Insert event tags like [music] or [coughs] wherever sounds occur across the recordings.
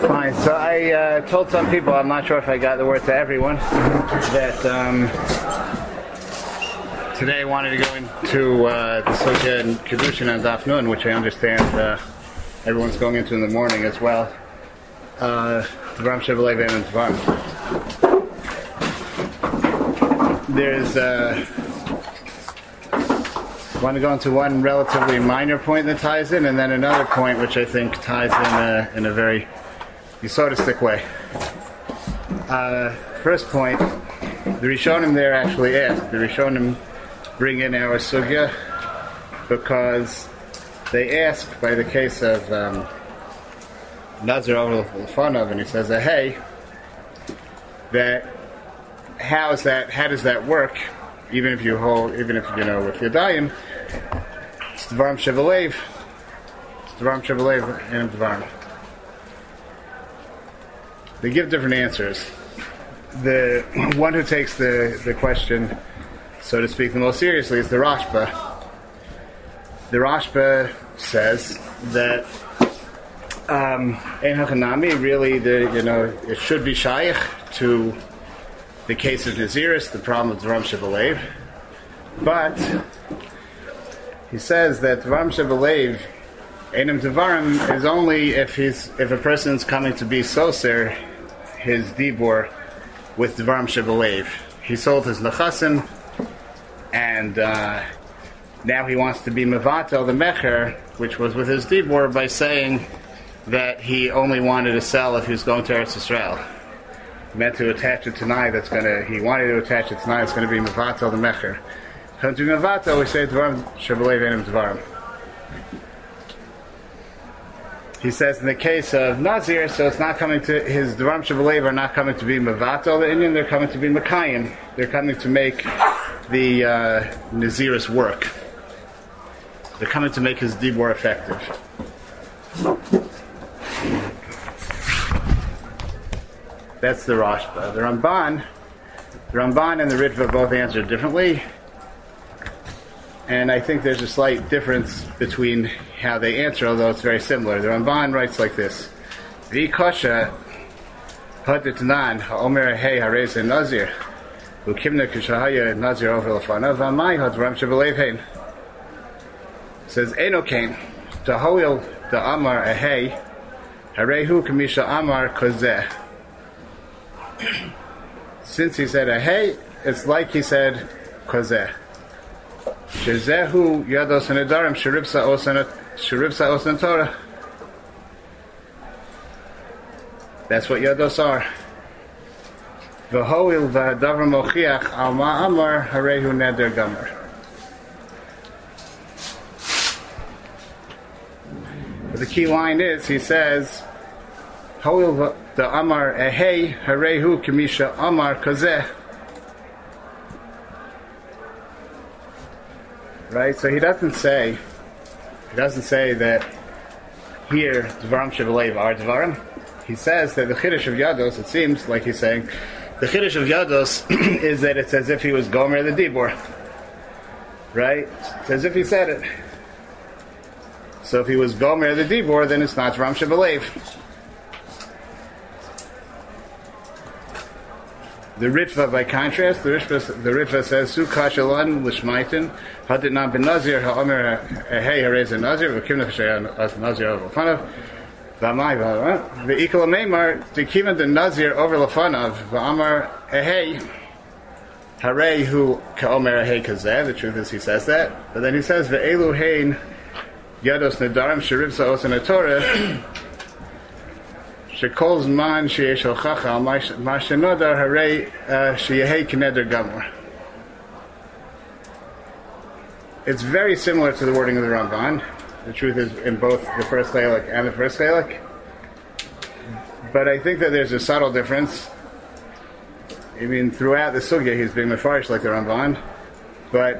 Fine. So I uh, told some people, I'm not sure if I got the word to everyone, that um, today I wanted to go into uh, the Sugya and Kedushin and Daf which I understand uh, everyone's going into in the morning as well. Uh, Dvaram Shevalev and Dvaram. There's uh, I want to go into one relatively minor point that ties in, and then another point which I think ties in a, in a very Yisodistic way. Uh, first point, the Rishonim there actually asked. The Rishonim bring in our sugya because they ask by the case of um, Nazir Lefanov, and he says, "Hey, that how is that? How does that work? Even if you hold, even if you know with your Yadayim, it's Dvarim Shevalev, it's Dvarim Shevalev and Dvarim." They give different answers. The [clears throat] one who takes the, the question, so to speak, the most seriously is the Rashba. The Rashba says that um, Ein Hachanami really, the, you know, it should be shaykh to the case of Naziris, the problem of Dvarim Shevalev. But he says that Dvarim Shevalev, Einem Devarim, is only if he's if a person's coming to be Soser his dibor with Dvarim Shebelev. He sold his Nechasim, and uh, now he wants to be Mavatel, the Mecher, which was with his dibor, by saying that he only wanted to sell if he was going to Eretz Israel. He meant to attach it tonight, that's to, he wanted to attach it tonight, it's going to be Mavatel, the Mecher. Come to Mavatel, we say Dvarim Shebelev Enim Dvarim. He says in the case of Nazir, so it's not coming to his Dvarim Shavalev are not coming to be Mavato the Indian, they're coming to be Makayim. They're coming to make the uh, Naziris work. They're coming to make his Dibor effective. That's the Rashba. The Ramban, the Ramban and the Ritva both answer differently and I think there's a slight difference between how they answer, although it's very similar. The Ramban writes like this: "V'kosha haditnan ha'omer hey harez nazir ukimna kishahaya nazir over lefanav v'amai hadram shebelev hein." Says Enokain tahoil the amar ahei harehu kamisha amar kozeh. Since he said ahei, it's like he said kozeh. Shezehu yados hanedarim sheripsa sheripsa osan Torah. That's what yados are. V'hoil v'hadavar mochiach al ma'amar harehu neder gamar. The key line is, he says, Hoil the amar ehei harehu kamisha amar kazeh. Right? So he doesn't say, he doesn't say that here Dvarim Shevalev are Dvarim. He says that the Chiddush of Yados, it seems like he's saying, the Chiddush of Yados [clears throat] is that it's as if he was Gomer the Dibor. Right? It's as if he said it. So if he was Gomer the Dibor, then it's not Dvarim Shevalev. The Ritva, by contrast, the Ritva, the Ritva says, Su kashalan l'shmaitin, hadit nam ben nazir ha'omer hey harez a nazir, v'kim nefeshay as nazir over lefanav, v'amai v'amar, v'ikal ameimar, t'kivan the nazir over lefanav, v'amar ehei, hare hu ka'omer ehei kazeh, the truth is he says that, but then he says, v'elu hein yados nedarim sherivsa osan Torah, שכל זמן שיש הוכחה מה שנודר הרי שיהי כנדר גמור. It's very similar to the wording of the Ramban. The truth is in both the first Chalik and the first Chalik. But I think that there's a subtle difference. I mean, throughout the Sugya, he's being Mefarish like the Ramban. But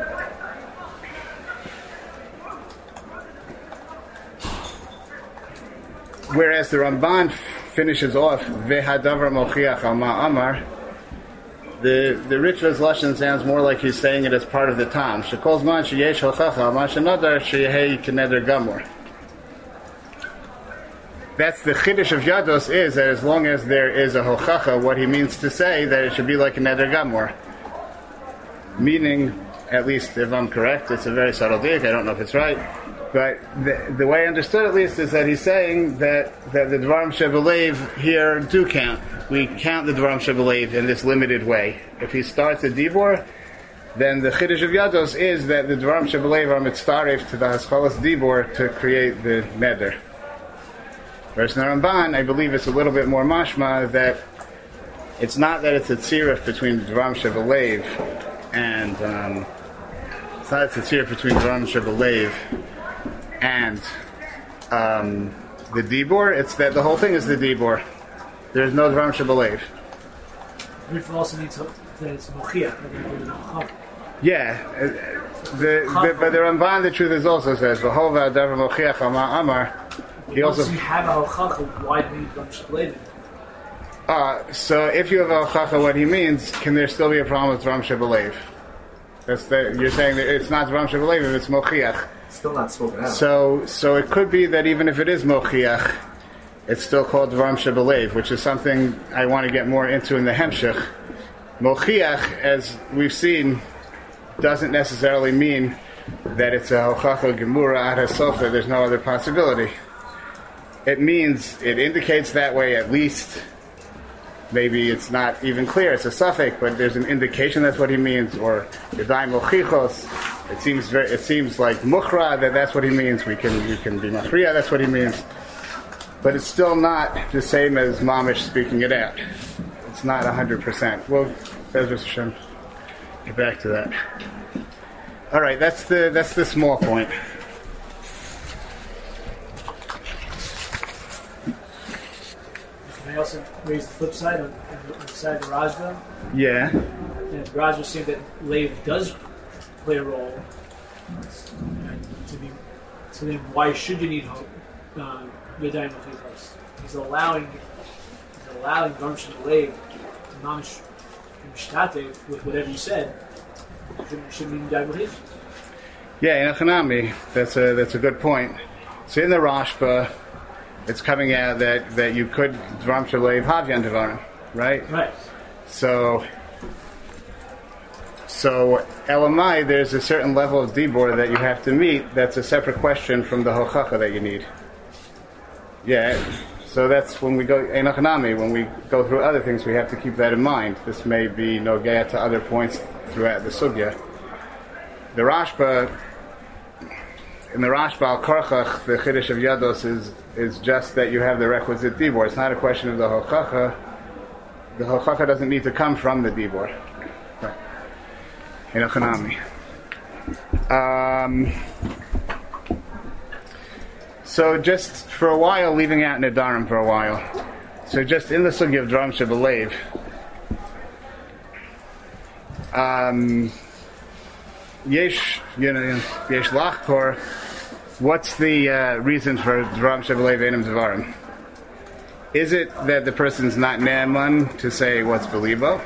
whereas the Ramban finishes off vehadavar mochiach al amar. The the Ritva's lashon sounds more like he's saying it as part of the tam. Shekol zman sheyesh halchacha ma shenadar sheyehei gamor. that's the chiddush of Yados is that as long as there is a hochacha, what he means to say that it should be like a neder gamor. Meaning, at least if I'm correct, it's a very subtle dig. I don't know if it's right, but the, the way I understood at least is that he's saying that that the dvarim shebelev here do count. We count the dvarim shebelev in this limited way. If he starts a dibor, then the chiddush of Yados is that the dvarim shebelev are mitzaref to the haschalas dibor to create the neder. Whereas in Ramban, I believe it's a little bit more mashma that it's not that it's a tzirif between the dvarim shebelev and um, it's not a tzirif between dvarim shebelev and um, the dibor. It's that the whole thing is the dibor. There's no dvarim shebelev. We also need to that it's mochia. Yeah, uh, the, the, but the Ramban, the truth is also says v'hova davar mochiach amar amar. He also you have a hochacha, why do you need dvarim shebelev? uh, so if you have al chacha, what he means, can there still be a problem with dvarim shebelev? That's the, you're saying that it's not dvarim shebelev if it's mochiach. Still not spoken out. So so it could be that even if it is mochiach, it's still called dvarim shebelev, which is something I want to get more into in the hemshech. Mochiach, as we've seen, doesn't necessarily mean that it's a hochacha gemura ad hasof, that there's no other possibility. It means, it indicates that way at least. Maybe it's not even clear, it's a suffix, but there's an indication that's what he means, or yadai mochichos. It seems very, it seems like mukhra, that that's what he means. We can, we can be machriya, that's what he means. But it's still not the same as mamish speaking it out. It's not 100%. Well, Bezras Hashem. Get back to that. All right, that's the that's the small point. Can I also raise the flip side on, on the side of Rashba? Yeah, And Raj was saying that Lave does play a role. And to be, so then why should you need hope? Uh, Mochichos? He's allowing, he's allowing Lev to mamish mishtate with whatever you said. Need Yadayim yeah, in Hanami, that's a that's a good point. So in the Rashba, it's coming out that that you could dvarim shalev havyan devarim, right? Right. So, so Elamai, there's a certain level of dibor that you have to meet. That's a separate question from the hochacha that you need. Yeah. So that's when we go eh, enochanami. When we go through other things, we have to keep that in mind. This may be nogea to other points throughout the sugya. The Rashba, in the Rashba al Karchach, the Chiddush of Yados is is just that you have the requisite dibor. It's not a question of the hochacha the hochacha doesn't need to come from the dibor. In a chanami. Um, so just for a while, leaving out Nadarim for a while. So just in the sugi of Dram Shebelev, um, Yesh, you know, Yesh Lachkor, what's the uh, reason for Dram Shebelev Enim Devarim? Is it that the person's not Naaman to say what's Belibo?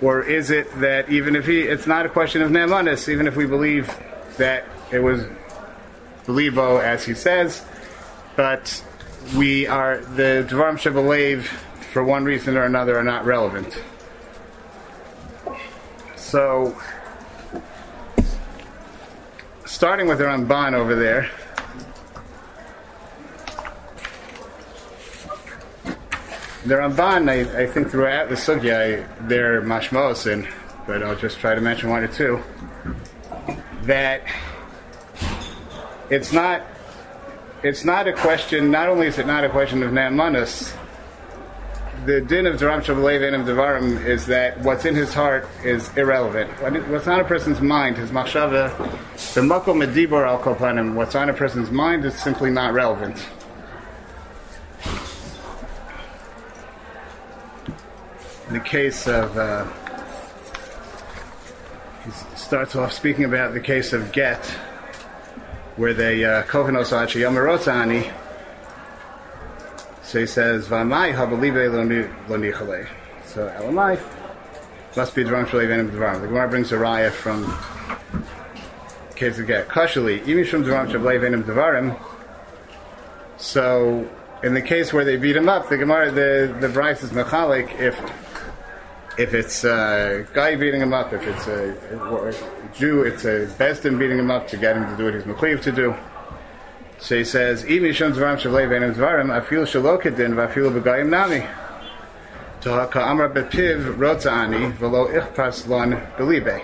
Or is it that even if he, it's not a question of Naamanus, even if we believe that it was Belibo as he says, but we are, the Dvarim Shebelev, for one reason or another, are not relevant. So, starting with the Ramban over there, The Ramban, I, I think throughout the sugya, they're mashmosin, but I'll just try to mention one or two. That it's not, it's not a question. Not only is it not a question of naamanus, the din of Dharam Shabbalei and of Devarim is that what's in his heart is irrelevant. What's on a person's mind, his machshava, the makom medibor al kopanim, what's on a person's mind is simply not relevant. In the case of, uh, he starts off speaking about the case of Get, where they kohanos uh, yamarotani. So he says, "V'amai habalibe lo nichale." So elamai must be drum shalev enim dvarim. The Gemara brings a raya from case of Get. Kashali imishum dvarim shalev enim dvarim. So, in the case where they beat him up, the Gemara, the the Braisa is mechalik if if it's a guy beating him up, if it's a, Jew, it's a Besdin beating him up to get him to do what he's mechayiv to do. So he says, "Imi shon dvarim shavlei v'enim dvarim afil shalokadin v'afil b'gayim nami." To ha'amar bepiv rotza ani v'lo ichpas lon belibe.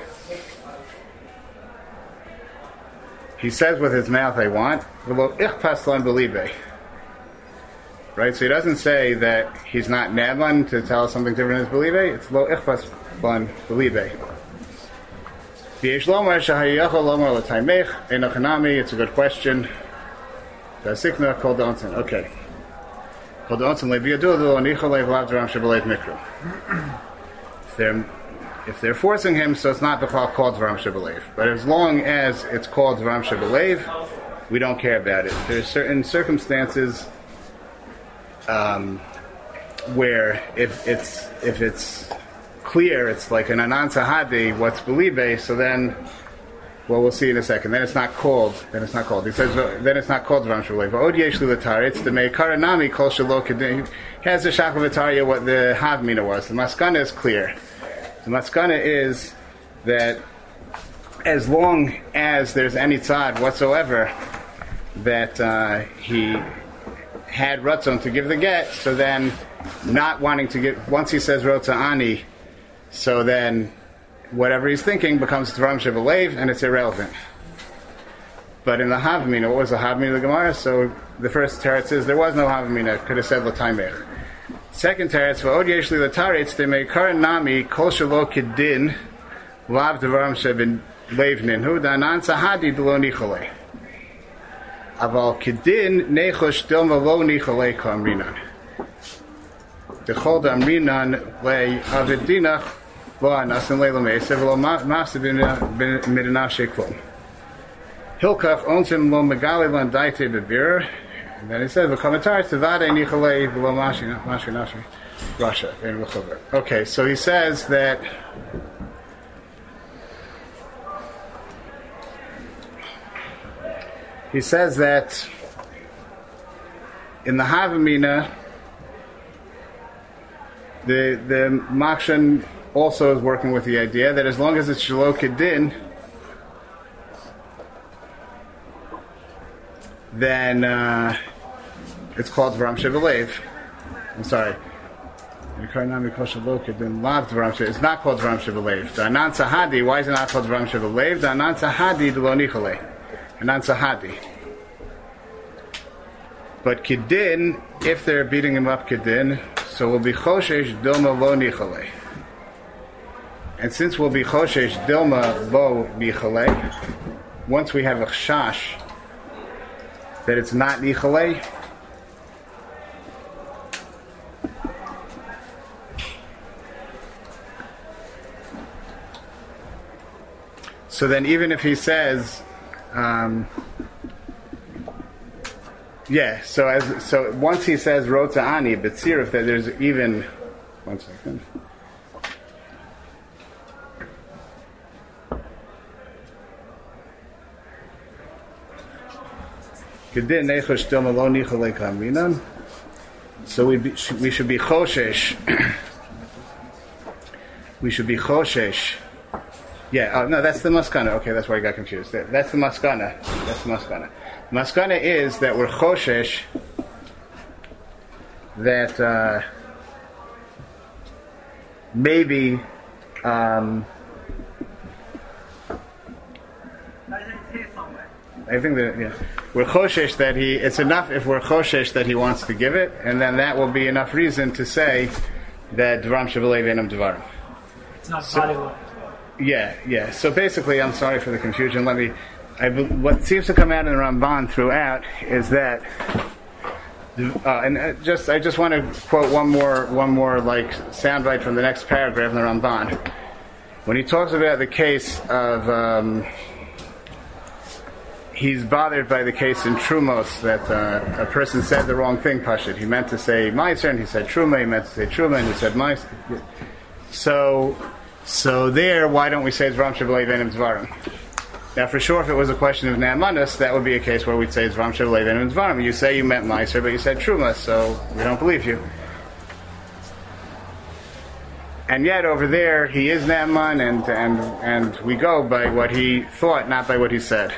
He says with his mouth, "I want v'lo ichpas lon belibe." Right, so he doesn't say that he's not nadlan to tell us something different as believe. It's lo ichpas lon believe. It's a good question. Okay. If they're if they're forcing him, so it's not the called Dvaram Shabalev. But as long as it's called Dvaram Shabalev, we don't care about it. There's certain circumstances um, where if it's if it's clear, it's like an anan sahadi, what's believe, so then well, we'll see in a second. Then it's not called. Then it's not called. He says. Then it's not called Ram Shalei. Od yesh It's the meikara nami kol shalok. Has the shaklavataria what the havmina was. The maskana is clear. The maskana is that as long as there's any tzad whatsoever that uh, he had ratzon to give the get, so then not wanting to give once he says rotza ani, so then whatever he's thinking becomes Dvaram Shevalev and it's irrelevant. But in the Havamina, what was the Havamina of the Gemara? So the first teretz is there was no Havamina, could have said Lataimech. Second teretz, V'od yeshli lataretz, they may current nami, kol shalo kedin, lav devarim shebin levnin, hu danan sahadi delo. Aval kedin nechosh dilma lo nichalei kamrinan. Dechol damrinan le avedinach lo anasin le lo masa. Hilkach lo megali lan daite bebir. And then he mashi nashi." Russia Okay, so he says that he says that in the Havamina, the the Makshan also is working with the idea that as long as it's Shalo Kedin, then uh, it's called Vram Shevalev. I'm sorry. It's not called Vram Sahadi, why is it not called Vram the Lo Nichale. Anan Sahadi. But Kedin, if they're beating him up Kedin, so we'll be Choshesh Dilma Lo Nichale. And since we'll be Choshesh Dilma Bo Nichalei, once we have a Chash that it's not Nichalei, So then, even if he says, um, yeah. So as so once he says Rota Ani, but see if there's even one second. So we be, we should be choshesh. [coughs] we should be choshesh. Yeah, oh, no, that's the maskana. Okay, that's where I got confused. That's the maskana. That's the maskana. Maskana is that we're choshesh that uh, maybe um, I think that yeah, we're choshesh that he. It's enough if we're choshesh that he wants to give it, and then that will be enough reason to say that dvarim shavalev enam dvarim. It's not so, Yeah, yeah. So basically, I'm sorry for the confusion. Let me. I, what seems to come out in the Ramban throughout is that, uh, and uh, just I just want to quote one more one more like soundbite from the next paragraph in the Ramban when he talks about the case of. Um, he's bothered by the case in Trumos that uh, a person said the wrong thing, Pashit. He meant to say Meiser and he said Truma, he meant to say Truma and he said Meiser. So, so there, why don't we say it's Ram Shabbalei Venim Dvarim? Now, for sure, if it was a question of Naamanus, that would be a case where we'd say it's Shevlev and Dvarim. You say you meant Meiser, but you said Truma, so we don't believe you. And yet, over there, he is Naaman, and, and, and we go by what he thought, not by what he said.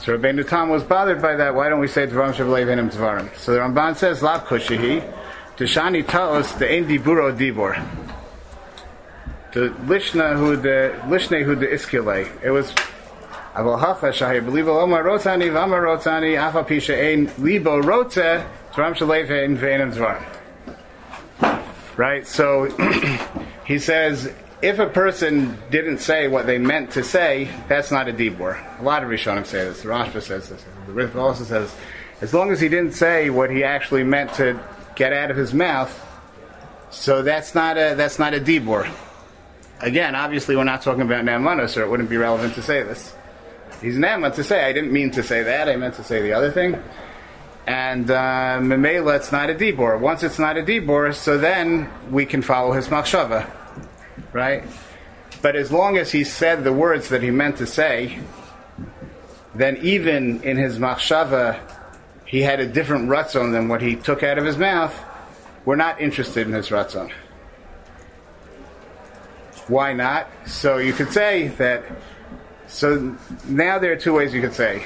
So Rabbeinu Tam was bothered by that. Why don't we say Dvarim and Dvarim? So the Ramban says, Lav Kushihi, Tishani Taos, the Endi Buro Dibor the lishna who the lishne who the iskile. It was aval hacha shahir believe omar rotani v'amar rotani afa pisha ein libo rotze tram shalev ein veinim dvarim. Right. So [clears throat] he says if a person didn't say what they meant to say, that's not a dibor. A lot of Rishonim say this. The Rashba says this. The Rif also says, as long as he didn't say what he actually meant to get out of his mouth, so that's not a that's not a dibor again, obviously, we're not talking about Naamanus, or it wouldn't be relevant to say this. He's Naaman to say, I didn't mean to say that, I meant to say the other thing. And uh, it's not a Dibor. Once it's not a Dibor, so then we can follow his Machshava. Right? But as long as he said the words that he meant to say, then even in his Machshava, he had a different Ratzon than what he took out of his mouth, we're not interested in his Ratzon. Why not? So you could say that. So now there are two ways you could say.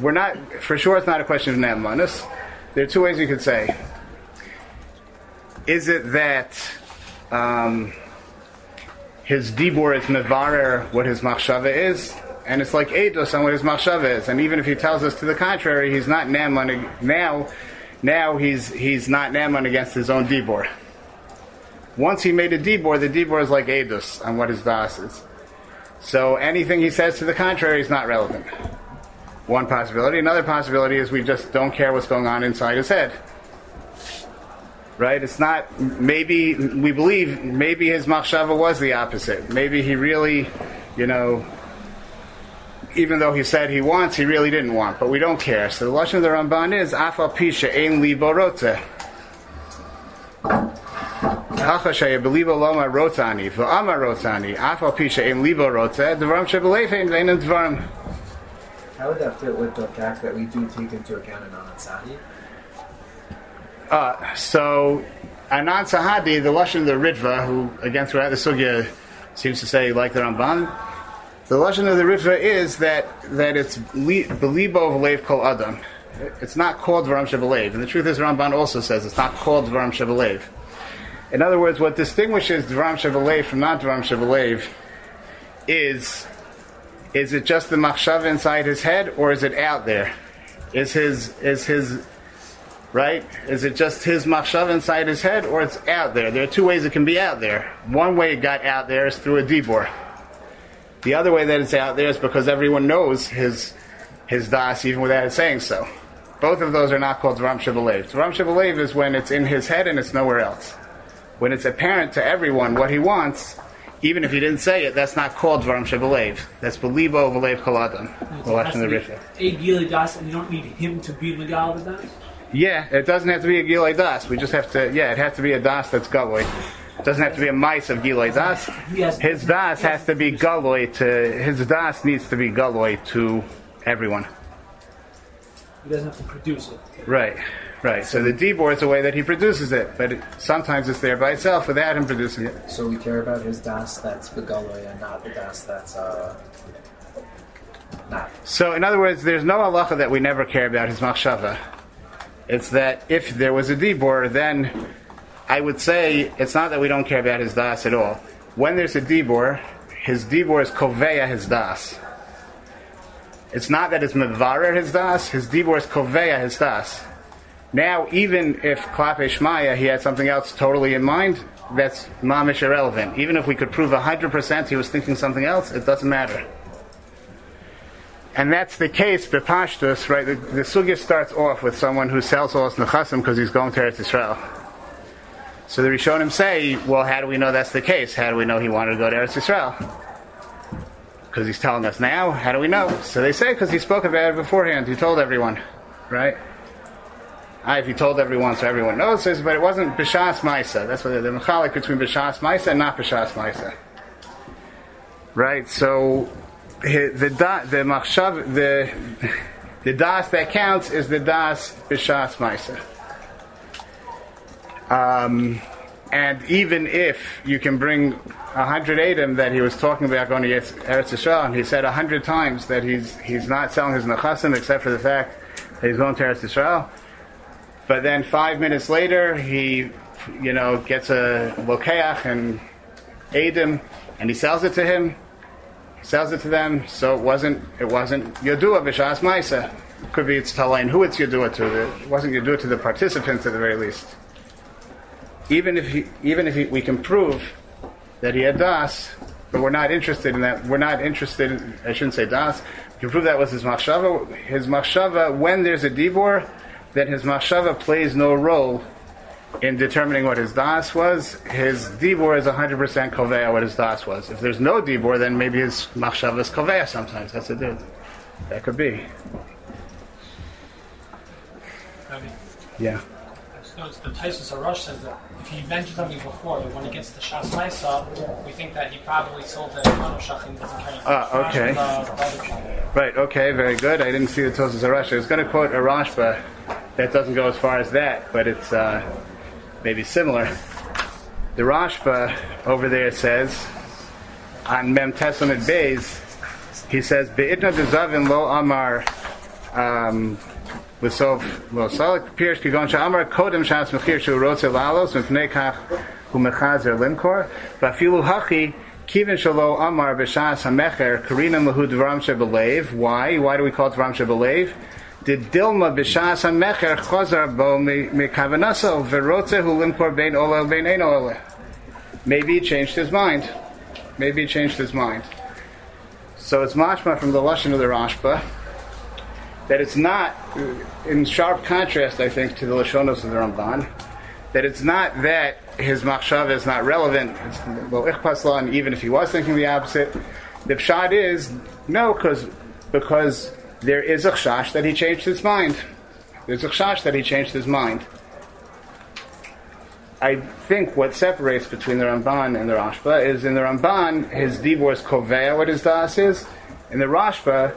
We're not for sure. It's not a question of nemanis. There are two ways you could say. Is it that um, his dibur is mevarer what his machshava is, and it's like eidos on what his machshava is, and even if he tells us to the contrary, he's not naman now. Now he's he's not naman against his own dibur. Once he made a dibor, the dibor is like edus on what his das is. So anything he says to the contrary is not relevant. One possibility. Another possibility is we just don't care what's going on inside his head. Right? It's not, maybe, we believe, maybe his machshava was the opposite. Maybe he really, you know, even though he said he wants, he really didn't want. But we don't care. So the Lashon of the Ramban is, Afa Pisha Ein Liborotze. Hacha sheyabeliva loma rotani, v'ama rotani, afal pisha in libo rotze, dvarim shebeleifein veinam dvarim. How would that fit with the fact that we do take into account Anan Sahadi? Uh, so, Anan Sahadi, the Lashon of the Ritva, who, again, throughout the Sugya, seems to say, like the Ramban, the Lashon of the Ritva is that, that it's Belibo of Kol Adam. It's not called Varam Shebelev. And the truth is, Ramban also says it's not called Varam Shebelev. In other words, what distinguishes Dvaram Shevalev from not Dvaram Shevalev is is it just the machshav inside his head, or is it out there? Is his is his right? Is it just his machshav inside his head, or it's out there? There are two ways it can be out there. One way it got out there is through a dibor. The other way that it's out there is because everyone knows his his das even without it saying so. Both of those are not called Dvaram Shevalev. Dvaram Shevalev is when it's in his head and it's nowhere else when it's apparent to everyone what he wants, even if he didn't say it, that's not called Dvarim Shebelev. That's Belibo Velev Koladam. A Gilei Das, and you don't need him to be Megal that? Yeah, it doesn't have to be a Gilei Das. We just have to, yeah, it has to be a Das that's Galoi. It doesn't have to be a mice of Gilei Das. His Das has to be Galoi to, his Das needs to be Galoi to everyone. He doesn't have to produce it. Right. Right. So the dibor is the way that he produces it, but it, sometimes it's there by itself without him producing it. So we care about his das that's begaloy and not the das that's uh, not. So in other words, there's no halacha that we never care about his machshava. It's that if there was a dibor, then I would say it's not that we don't care about his das at all. When there's a dibor, his dibor is koveya his das. It's not that it's mevarer his das. His dibor is koveya his das. Now, even if Klape Shmaya, he had something else totally in mind, that's mamish irrelevant. Even if we could prove 100% he was thinking something else, it doesn't matter. And that's the case, Bepashtus, right? The, the sugya starts off with someone who sells all his because he's going to Eretz Israel. So the Rishonim say, well, how do we know that's the case? How do we know he wanted to go to Eretz Israel? Because he's telling us now. How do we know? So they say because he spoke about it beforehand. He told everyone, right? I, if he told everyone so everyone knows this, but it wasn't Bishas Maisa. That's what the mechalik between Bishas Maisa and not Bishas Maisa. right? So the the machshav the [laughs] the das that counts is the das Bishas ma'isa. Um, and even if you can bring a hundred Adam that he was talking about going to Eretz Yisrael, and he said a hundred times that he's he's not selling his nechasim except for the fact that he's going to Eretz Yisrael. But then five minutes later, he, you know, gets a lokeach and Adam, and he sells it to him. He sells it to them, so it wasn't it wasn't Yodua b'shas Maisa. Could be it's Talain who it's Yodua to. It wasn't Yodua to the participants at the very least even if he, even if he, we can prove that he had das, but we're not interested in that. We're not interested. In, I shouldn't say das. We can prove that was his machshava. His machshava, when there's a dibor, then his machshava plays no role in determining what his das was. His dibor is 100% koveya what his das was. If there's no dibor, then maybe his machshava is koveya sometimes. That's a dude. That could be. Yeah. Noticed the Tysus Arush says that if he mentioned something before, but when it gets to Shas Maisa, we think that he probably sold the Manoshach and doesn't carry Ah, okay. Right, okay, very good. I didn't see the Tosas Arash. I was going to quote a Rashba that doesn't go as far as that, but it's uh, maybe similar. The Rashba over there says, on Mem Tesonet Bays, he says, Be'itna dezavin lo amar um, lesof lo salik pirsh ki gonsha amar kodem shas mechir shu rotze lalos mifnei kach hu mechazer limkor hachi kivin shalo amar b'shas hamecher karinam lehu why? why do we call it dvaram shebelev? did dilma b'shas hamecher chozar bo mekavanaso verotze hu limkor bein olel bein ein olel maybe he changed his mind maybe he changed his mind So it's mashma from the Lashon of the Rashba that it's not, in sharp contrast, I think, to the Lashonos of the Ramban, that it's not that his machshava is not relevant, it's well, even if he was thinking the opposite, the pshat is, no, because because there is a chash that he changed his mind. There's a chash that he changed his mind. I think what separates between the Ramban and the Rashba is in the Ramban, his dibor is kovea what his das is. In the Rashba,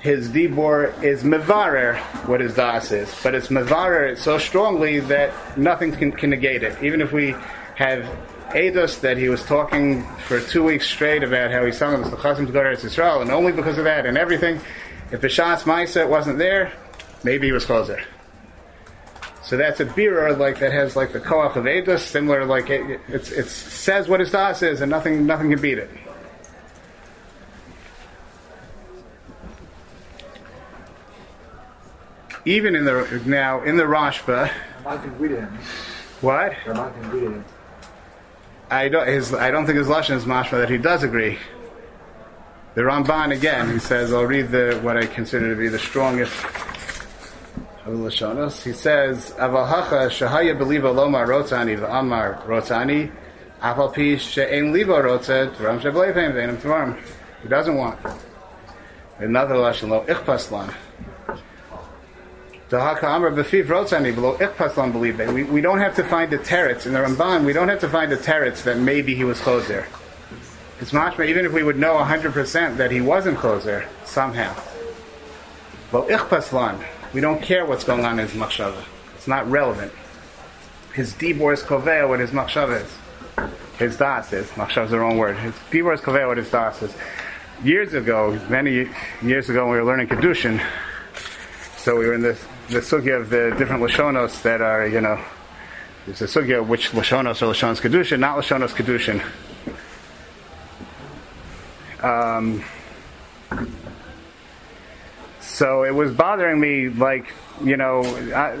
his dibor is mevarer what his das is, but it's mevarer so strongly that nothing can, can negate it. Even if we have Eidos that he was talking for two weeks straight about how he us the Chasim to go to Eretz Yisrael, and only because of that and everything, if B'Shas Maisa wasn't there, maybe he was closer. So that's a beer like that has like the koach of Eidos, similar like it, it's it says what his das is, and nothing nothing can beat it. Even in the now in the Rashba, what? I don't his I don't think his lashon is mashma that he does agree. The Ramban again, he says, I'll read the what I consider to be the strongest of the lashonos. He says, "Aval hacha shahaya believa lomar rotani v'amar rotani, afal pi she'en libo rotze tvaram shebleivim v'enim tvaram." He doesn't want. Another lashon lo ichpaslan. Dahaka Amr B'fiv Rotzani below Ichpaslan believe that. We, we don't have to find the teretz in the Ramban. We don't have to find the teretz that maybe he was close there. It's mashma even if we would know 100% that he wasn't close there somehow. Well, Ichpaslan, we don't care what's going on in his machshava. It's not relevant. His dibor is kovea what his machshava is. His das is. Machshava is the wrong word. His dibor is kovea what his das is. Years ago, many years ago, when we were learning kedushin. So we were in the the sugya of the different lashonos that are, you know, there's a sugya which lashonos are lashonos kedushin, not lashonos kedushin. Um, so it was bothering me, like, you know, I,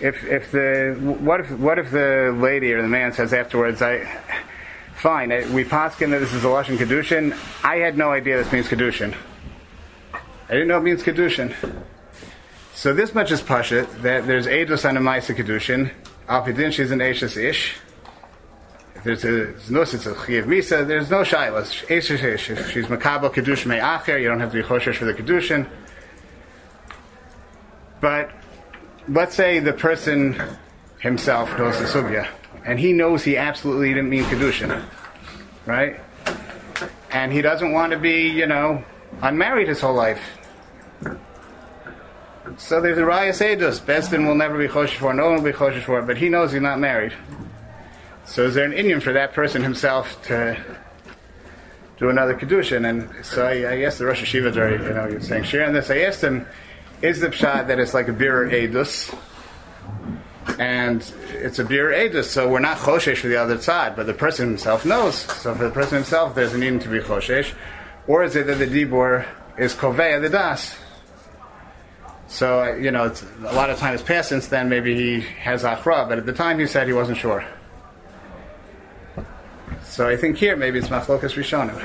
if if the what if what if the lady or the man says afterwards, I fine, I, we poskin that this is a lashon kedushin. I had no idea this means kedushin. I didn't know it means kedushin. So this much is pasha that there's Eidos on a Maisa Kedushin. Alpidin, she's an Eishes Ish. If there's a Znus, it's a Misa, there's no Shilas. Eishes Ish. If she's Makabal Kedush Me'acher, you don't have to be Choshesh for the Kedushin. But let's say the person himself knows the Sugya, and he knows he absolutely didn't mean Kedushin. Right? and he doesn't want to be, you know, unmarried his whole life. So there's a raya sedus. Besdin will never be choshesh for. No one will be choshesh for. But he knows he's not married. So is there an Indian for that person himself to do another kedushin? And so I, I the Rosh Hashiva are, you know, you're saying share on this. I asked him, is the pshat that it's like a bir edus? And it's a bir edus, so we're not choshesh for the other side, but the person himself knows. So for the person himself, there's a need to be choshesh. Or is it that the dibor is kovea the das? So, uh, you know, it's, a lot of time has passed since then. Maybe he has achra, but at the time he said he wasn't sure. So I think here maybe it's machlokas rishonim.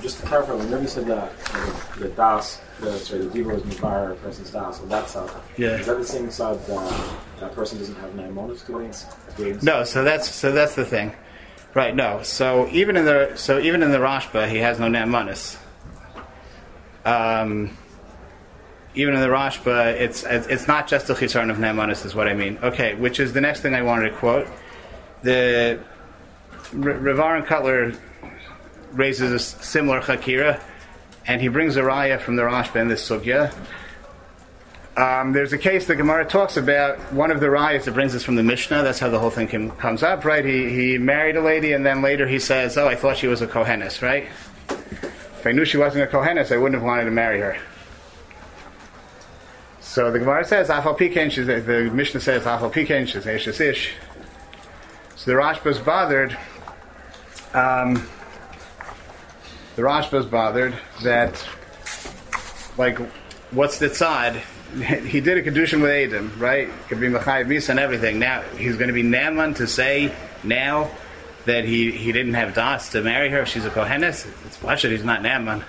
Just to clarify, when Rebbe said that the, the das, the, sorry, the diva was mifar a person's das on that side, Yeah. is that the same side that that person doesn't have nine monas to? No, so that's so that's the thing, right? No, so even in the so even in the Rashba, he has no namanis. Um, even in the Rashba, it's it's not just the chisaron of namanis, is what I mean. Okay, which is the next thing I wanted to quote. The R- Rav Aharon Kotler raises a similar chakira, and he brings a raya from the Rashba in this sugya. Um, there's a case the Gemara talks about. One of the riots that brings us from the Mishnah. That's how the whole thing com- comes up, right? He he married a lady, and then later he says, "Oh, I thought she was a kohenis, right? If I knew she wasn't a kohenis, I wouldn't have wanted to marry her." So the Gemara says, "Afal pikein." she's- The Mishnah says, "Afal pikein." she's eshes ish. So the Rashba's bothered. Um, the Rashba's bothered that, like, what's the tzad? [laughs] He did a kedushin with Adam, right? Could be Machayev Misa and everything. Now he's going to be Naaman to say now that he, he didn't have das to marry her if she's a kohenes. It's pashut he's not Naaman.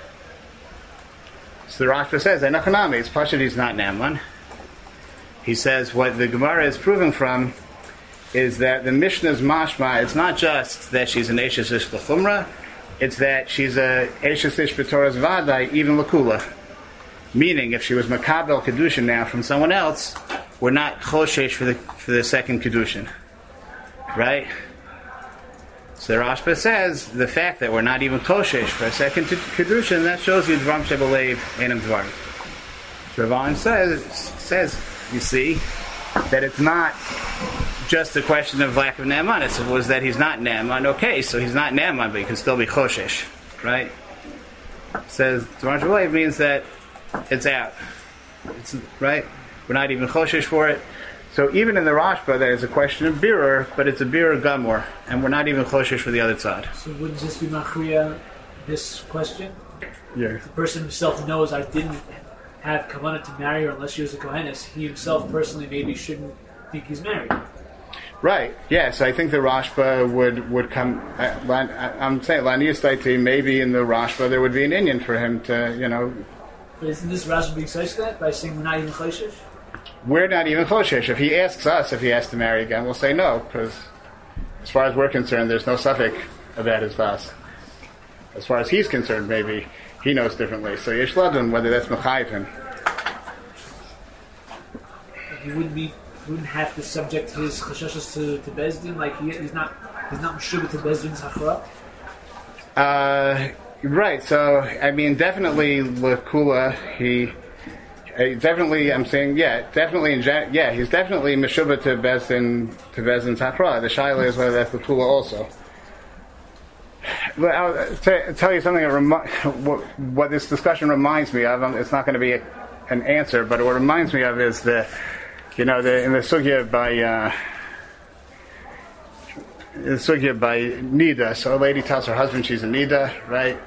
So the Rashba says, "Enochanami." It's pashut he's not Naaman. He says what the Gemara is proving from is that the Mishnah's mashma. It's not just that she's an Eshes Ish. It's that she's a Eshes Ish B'Torah's Vadai, even Lakula. Meaning, if she was Makabel Kedushin now from someone else, we're not Choshesh for the, for the second Kedushin. Right? So the Rashba says the fact that we're not even Choshesh for a second to Kedushin, that shows you Dvam Shebelev Enam Dvarim. Ravan says, says, you see, that it's not just a question of lack of Naaman. It was that he's not Naaman. Okay, so he's not Naaman, but he can still be Choshesh. Right? Says Dvam Shebelev means that it's out. It's, right? We're not even choshesh for it. So even in the Rashba, there's a question of birur, but it's a birur gamor, and we're not even choshesh for the other side. So wouldn't this be machriya this question? Yeah. The person himself knows I didn't have kavanah to marry her unless she was a kohenis. He himself personally maybe shouldn't think he's married. Right. Yes, I think the Rashba would would come. I, I- I'm saying Lanius Daiti, maybe in the Rashba there would be an Indian for him to, you know, But isn't this Rashba being such that by saying we're not even choshesh? We're not even choshesh. If he asks us if he has to marry again, we'll say no, because as far as we're concerned, there's no suffix about his vas. As far as he's concerned, maybe he knows differently. So Yeshladun, whether that's Mechayiv him. He wouldn't be wouldn't have to subject his chashashas to, to Bezdin like he, he's not he's not meshubah to Bezdin's hachra. Uh, right. So I mean, definitely Lakula. He uh, definitely. I'm saying, yeah, definitely. In gen- yeah, he's definitely Meshuba to Bezin to Bezin Takra. The Shaila is whether that's Lakula also. But I'll t- tell you something that remi- what, what this discussion reminds me of. um, It's not going to be a, an answer, but what it reminds me of is the, you know, the in the sugya by. Uh, the sugya by Nida. So a lady tells her husband she's a Nida, right?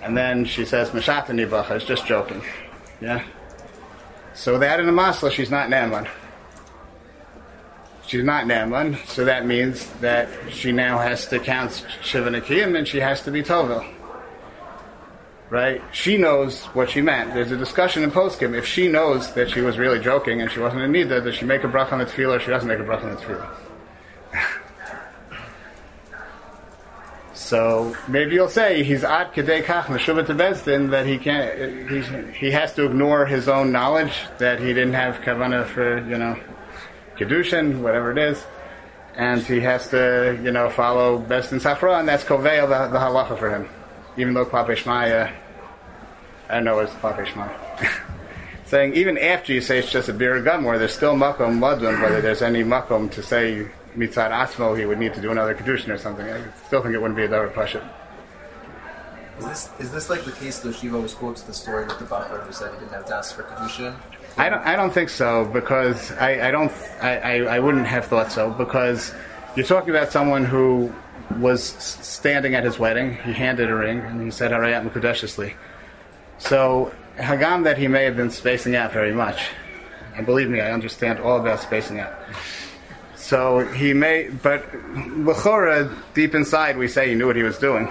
And then she says, Mashata Nibacha, is just joking. Yeah? So that in the Masla, she's not Naaman. She's not Naaman, so that means that she now has to count Shiva Nakiyim and she has to be Tovil. Right? She knows what she meant. There's a discussion in Poskim. If she knows that she was really joking and she wasn't a Nida, does she make a brach on the tevilah or she doesn't make a brach on the tevilah? So maybe you'll say he's ad kedei kach meshuva to that he can't. He's, he has to ignore his own knowledge that he didn't have kavana for you know kedushin, whatever it is, and he has to, you know, follow best in Safra, and that's Koveil, the, the halacha for him. Even though Klape I don't know what's Klape. [laughs] Saying even after you say it's just a beer of where there's still makom ladun, whether there's any makom to say mitzad asmo, he would need to do another kedushin or something. I still think it wouldn't be a davar pasha. Is this is this like the case though Shiva always quotes the story with the buffer who said he didn't have to ask for kedushin? I don't. I don't think so because I, I don't. I, I, I wouldn't have thought so because you're talking about someone who was standing at his wedding. He handed a ring and he said "Harayat Mekudeshesli." So Hagam that he may have been spacing out very much, and believe me, I understand all about spacing out. So he may, but Lechora, deep inside, we say he knew what he was doing.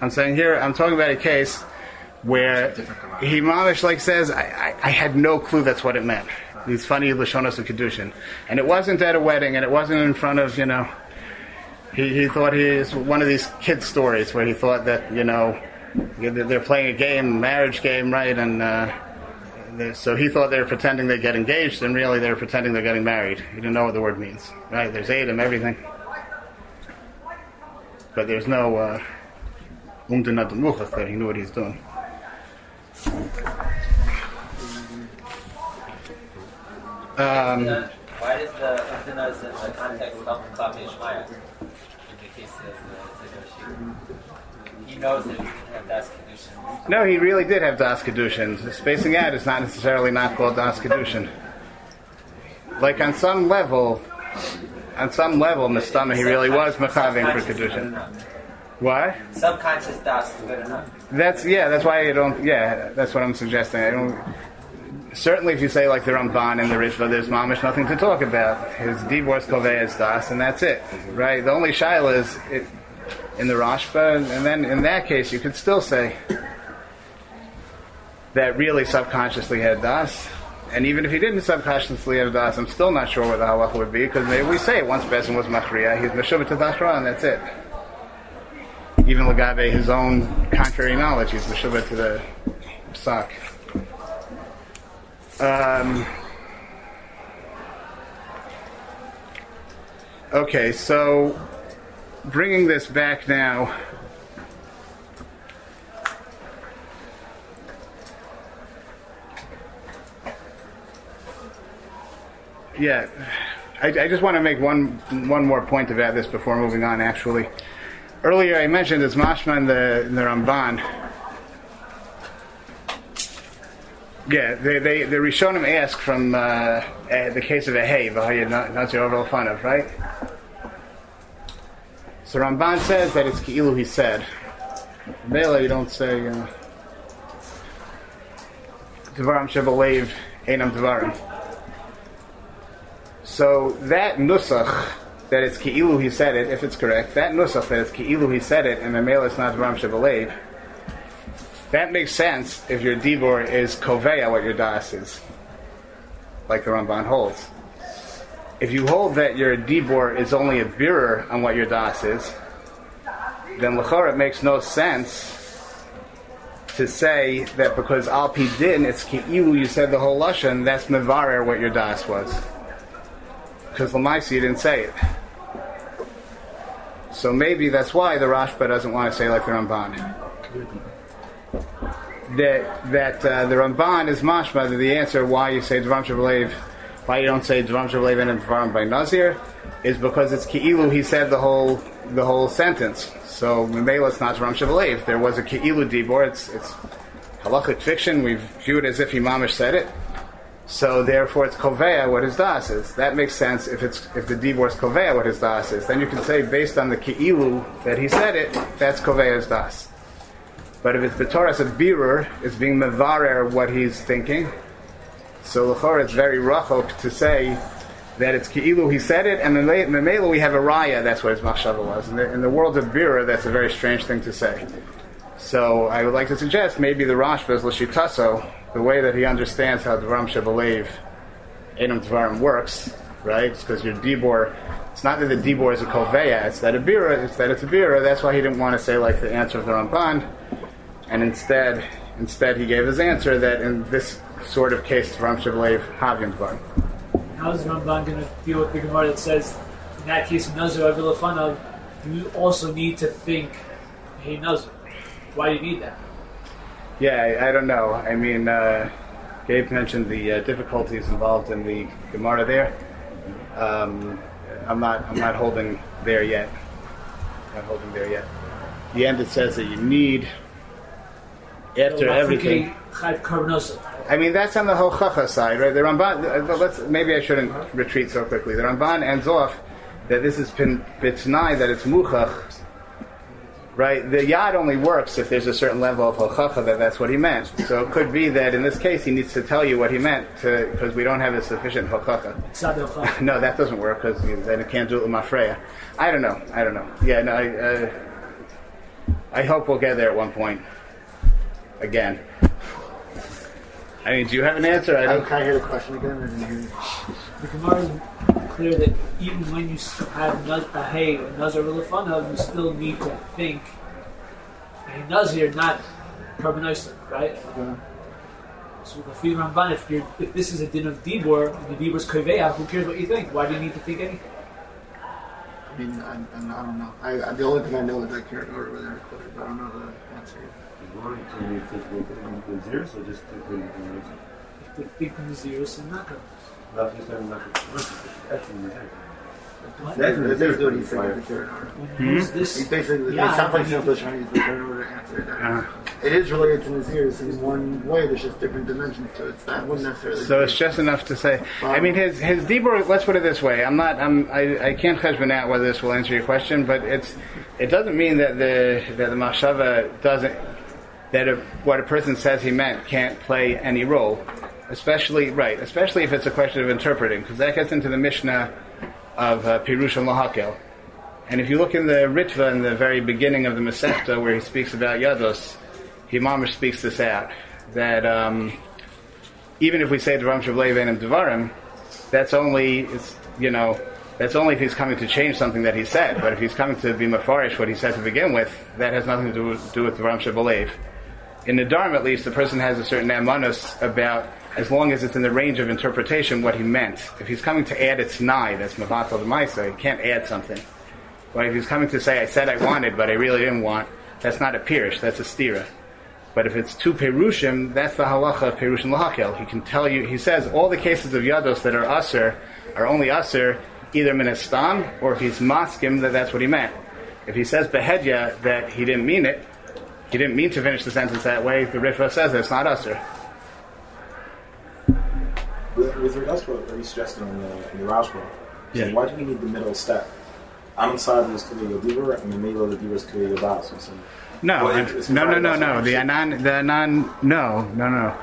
I'm saying here, I'm talking about a case where he mamish like says, I, I, I had no clue that's what it meant. These funny lashonos of kedushin, and it wasn't at a wedding, and it wasn't in front of you know. He, he thought he is one of these kid stories where he thought that you know they're they're playing a game, marriage game, right? And uh, they- so he thought they were pretending they get engaged, and really they were pretending they're getting married. He didn't know what the word means, right? There's Adam, everything, but there's no uh, that he knew what he's doing. Um, Why does the in the context Klape Shmaya? In the case of the He knows that he didn't have Das Kedushin. No, he really did have Das Kedushin. Spacing out is not necessarily not called Das Kedushin. Like on some level, on some level, Mistama, he really was Mechaving for Kedushin. Why? Subconscious Das is good enough. That's yeah. That's why you don't. Yeah, that's what I'm suggesting. I don't. Certainly, if you say like the Ramban and the Rishva, there's mamish nothing to talk about. His divorce kovei is das, and that's it, right? The only shaila is it, in the Rashba, and then in that case, you could still say that really subconsciously had das. And even if he didn't subconsciously have das, I'm still not sure what the halacha would be because maybe we say once Besin was machriya, he's meshuvah to dashra, and that's it even Lagabe, his own contrary knowledge, he's Meshuvah to the sock. Um, okay, so bringing this back now. Yeah, I, I just want to make one one more point about this before moving on. Actually, earlier I mentioned it's mashma in the, in the Ramban. Yeah, they, they, the Rishonim ask from uh, uh, the case of a hay, not your overall fun of, right? So Ramban says that it's Ki'ilu he said. Mela, you don't say uh, Devarim Shebalev Einam Devarim. So that nusach that it's Ki'ilu he said it, if it's correct, that nusach that it's Ki'ilu he said it, and the male is not Devarim Shebalev, that makes sense if your dibor is koveya what your das is, like the Ramban holds. If you hold that your dibor is only a birur on what your das is, then lachor it makes no sense to say that because al din it's ki'ilu you said the whole lashon that's mevarer what your das was, because lamaisi you didn't say it. So maybe that's why the Rashba doesn't want to say like the Ramban that that uh, the Ramban is mashma the answer why you say Dvarim Shavalev, why you don't say Dvarim Shavalev and Dvarim by Nazir, is because it's Ki'ilu he said the whole the whole sentence. So Memela it's not Dvarim Shavalev. There was a Ki'ilu Dibor. It's it's halachic fiction. We view it as if Imamish said it. So therefore, it's koveya what his das is. That makes sense if it's if the dibor is koveya what his das is. Then you can say based on the ki'ilu that he said it, that's koveya's das. But if it's b'toras a birur, it's being mevarer what he's thinking. So l'chor, it's very rachok to say that it's ki'ilu he said it, and in the mele we have a raya. That's what his machshava was. In the, in the world of birur, that's a very strange thing to say. So I would like to suggest maybe the Rashba is l'shitaso, the way that he understands how Dvarim Shebalev Enum Dvarim works, right? Because your Dibor, it's not that the Dibor is a Koveya, it's that a Bira, it's that it's a Bira. That's why he didn't want to say like the answer of the Ramban. And instead, instead he gave his answer that in this sort of case, Havim Dvarim. How is Ramban going to deal with the Gemara that says in that case, Nazir over Lefanav, you also need to think, hey Nazir. Why do you need that? Yeah, I, I don't know. I mean, uh, Gabe mentioned the uh, difficulties involved in the Gemara there. Um, I'm not. I'm not holding there yet. Not holding there yet. The end it says that you need after everything. Chayv Karbonosa. I mean, that's on the Hochacha side, right? The Ramban. uh, Let's maybe I shouldn't retreat so quickly. The Ramban ends off that this is pin bitnai that it's muchach, right? The yad only works if there's a certain level of Hochacha that that's what he meant. So it could be that in this case he needs to tell you what he meant because we don't have a sufficient Hochacha. [laughs] No, that doesn't work because then it can't do it with Mafreya. I don't know. I don't know. Yeah, no. I, uh, I hope we'll get there at one point. Again. I mean, do you have an answer? I I, don't. can I hear the question again? I didn't hear it. The Gemara is clear that even when you have nuz- a hay or nazar lefanav, you still need to think a nazir, not karbonosa, right? Yeah. So the Fi Ramban, if you're if this is a din of dibor and the dibor's koveya, who cares what you think? Why do you need to think anything? I mean, I, I, I don't know. I, I, the only thing I know is I can't order whether I quoted, but I don't know the answer. Can you think with the zeros or just think with the zeros? If they think nazirus and not karbonos. That is then not actually the zeros. What? That's, that's basically what he's saying. The third order. When you use this, He's basically, Yeah, it sounds I like mean- simply trying to use the third order answer. Uh, it is related to Naziris in one way, there's just different dimensions to it. So that wouldn't necessarily so it's just enough to say. I mean, his his dibur. Let's put it this way. I'm not. I'm. I, I can't cheshbon out whether this will answer your question, but it's. It doesn't mean that the that the machshava doesn't. That a, what a person says he meant can't play any role, especially right. Especially if it's a question of interpreting, because that gets into the Mishnah of uh, Pirush and Lahakel. And if you look in the Ritva in the very beginning of the Masechta where he speaks about Yados, he speaks this out that um, even if we say Dvarim Shavleven and Dvarim, that's only it's you know that's only if he's coming to change something that he said. But if he's coming to be mafarish what he said to begin with, that has nothing to do, with- do with Dvarim Shavlev. In the Dharma at least, the person has a certain amanus about as long as it's in the range of interpretation what he meant. If he's coming to add its nai, that's mavatal the maisa, he can't add something. But if he's coming to say, I said I wanted, but I really didn't want, that's not a pirish, that's a stira. But if it's two perushim, that's the halacha of perushim lahakel. He can tell you, he says all the cases of yados that are usr are only usr either minestam or if he's maskim that that's what he meant. If he says behedya that he didn't mean it, he didn't mean to finish the sentence that way, the Rifra says it's not usr. With, with regards to what you suggested on the, in the Rashba, Yeah. so why do we need the middle step? Anon side is Kavya Dibur, and the middle of the Dibur is Kavya Das. So, No, Well, it's- it's no, no, no, no. The anan, the anan, no, no, no.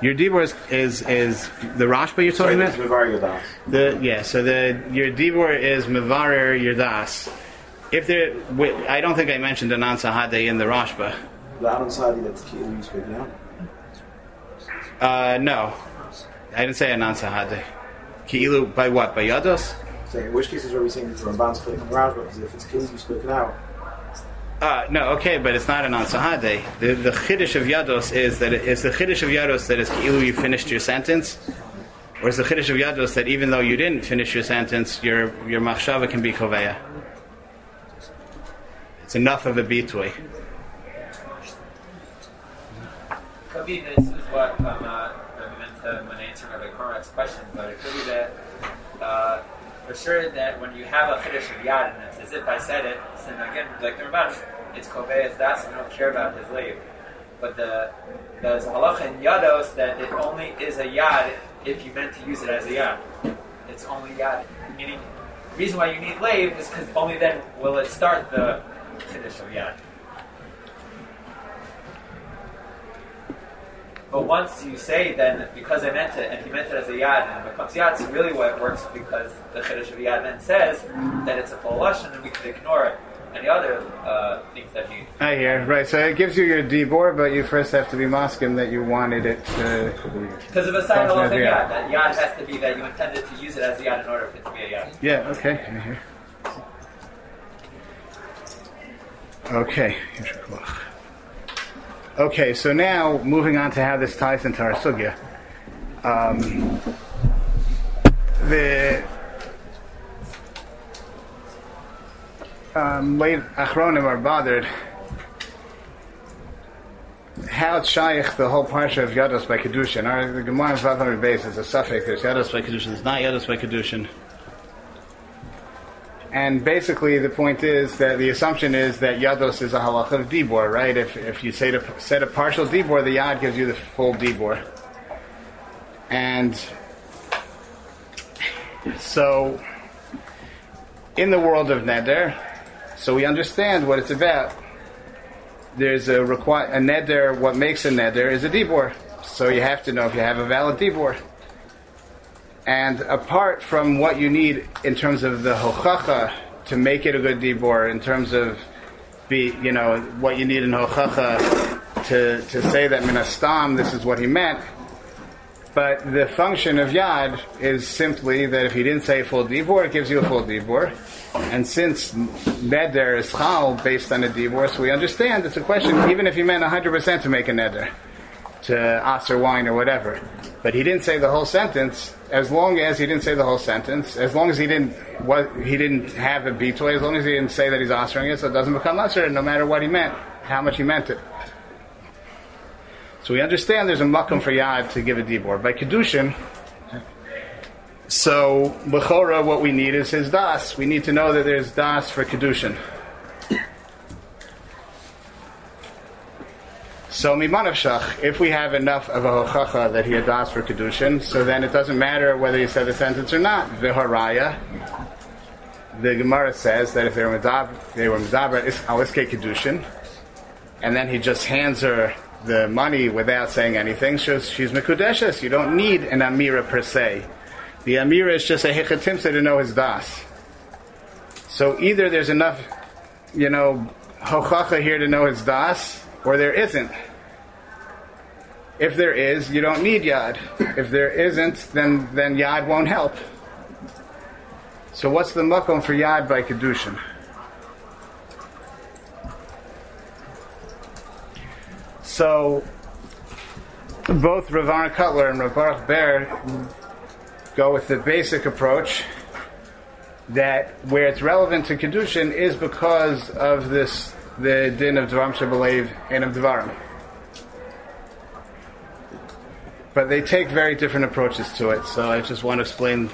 Your dibur is, is is the Rashba you're Sorry, talking it's about. Mivar Das. The yeah, so the your dibur is mevarer your das. If there, wi- I don't think I mentioned anan sahade in the Rashba. The Anon side that's Kili you speaking out. Uh, no, I didn't say anan sahade. Ki'ilu by what? By yados? So in which cases are we saying it's Ramban on the Because if it's Kili you spoken out, Uh, no, okay, but it's not anan sahade. The the chiddush of yados is that it, it's the chiddush of yados that is ki'ilu you finished your sentence. Or is the chiddush of yados that even though you didn't finish your sentence, your your machshava can be koveya? It's enough of a bitui. Could be this is what um, uh, I meant to when answering Rabbi Korach's question, but it could be that uh, for sure that when you have a chiddush of yad and it's as if I said it, then again like the Ramban, it's koveas das and we don't care about his leave. But the there's halacha in yados that it only is a yad if you meant to use it as a yad. It's only yad. Meaning, the reason why you need lave is because only then will it start the of yad. But once you say then, because I meant it, and he meant it as a yad, and it becomes yad, so really what it works because the chiddush of yad then says that it's a full lashon, and we can ignore any other uh, things that he. I hear right. So it gives you your dibor, but you first have to be moskim that you wanted it to. Because of a side Something halacha as a yad, yad. that yad has to be that you intended to use it as a yad in order for it to be a yad. Yeah. Okay. I hear. Okay. Okay. So now moving on to how this ties into our sugya. Um, the um, late Achronim are bothered how it's shaykh the whole parsha of Yados by Kedushin. Our the Gemara in Vav base is a suffix. There's Yados by Kedushin. It's not Yados by Kedushin. And basically, the point is that the assumption is that Yados is a halacha of Dibor, right? If, if you say to, set a partial Dibor, the Yad gives you the full Dibor. And so, in the world of Neder, so we understand what it's about there's a require a neder. What makes a neder is a dibor. So you have to know if you have a valid dibor. And apart from what you need in terms of the hochacha to make it a good dibor, in terms of be you know what you need in hochacha to to say that minastam this is what he meant. But the function of yad is simply that if he didn't say full dibor, it gives you a full dibor. And since neder is chal based on a divorce, we understand it's a question, even if he meant 100% to make a neder, to aser wine or whatever. But he didn't say the whole sentence, as long as he didn't say the whole sentence, as long as he didn't what he didn't have a bitoy, as long as he didn't say that he's asering it, so it doesn't become aser, no matter what he meant, how much he meant it. So we understand there's a makom for yad to give a dibor. By kedushin, so, Bechora, what we need is his das. We need to know that there's das for Kedushin. So, Mimanavshach, if we have enough of a hochacha that he das for Kedushin, so then it doesn't matter whether he said the sentence or not. Viharaya, the Gemara says that if they were Medaber, they were Medaber Aliske Kedushin, and then he just hands her the money without saying anything, she's, she's Mekudeshes. You don't need an Amira per se. The Amira is just a Hechatimsa to know his Das. So either there's enough, you know, Hochacha here to know his Das, or there isn't. If there is, you don't need Yad. If there isn't, then, then Yad won't help. So what's the makom for Yad by Kedushin? So both Rav Kotler and Rav Baruch Ber go with the basic approach that where it's relevant to kedushin is because of this the din of dvarim shabalev and of dvarim. But they take very different approaches to it, so I just want to explain,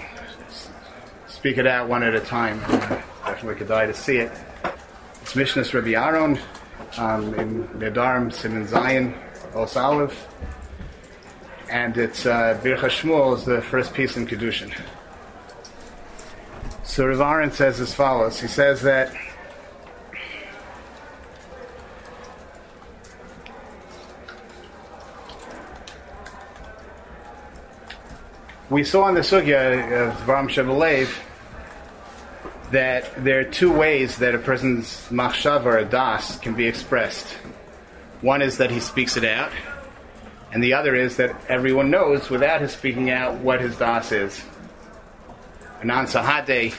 speak it out one at a time. Definitely could die to see it. It's Mishnas Rabbi Aharon um, in Nedarim Simon Zion Os Aleph and it's uh, Birkas Shmuel is the first piece in Kedushin. So Rav Aharon says as follows. He says that we saw in the sugya of Dvarim Shabalev that there are two ways that a person's machshav or a das can be expressed. One is that he speaks it out, and the other is that everyone knows without his speaking out what his das is. Anan Sahade,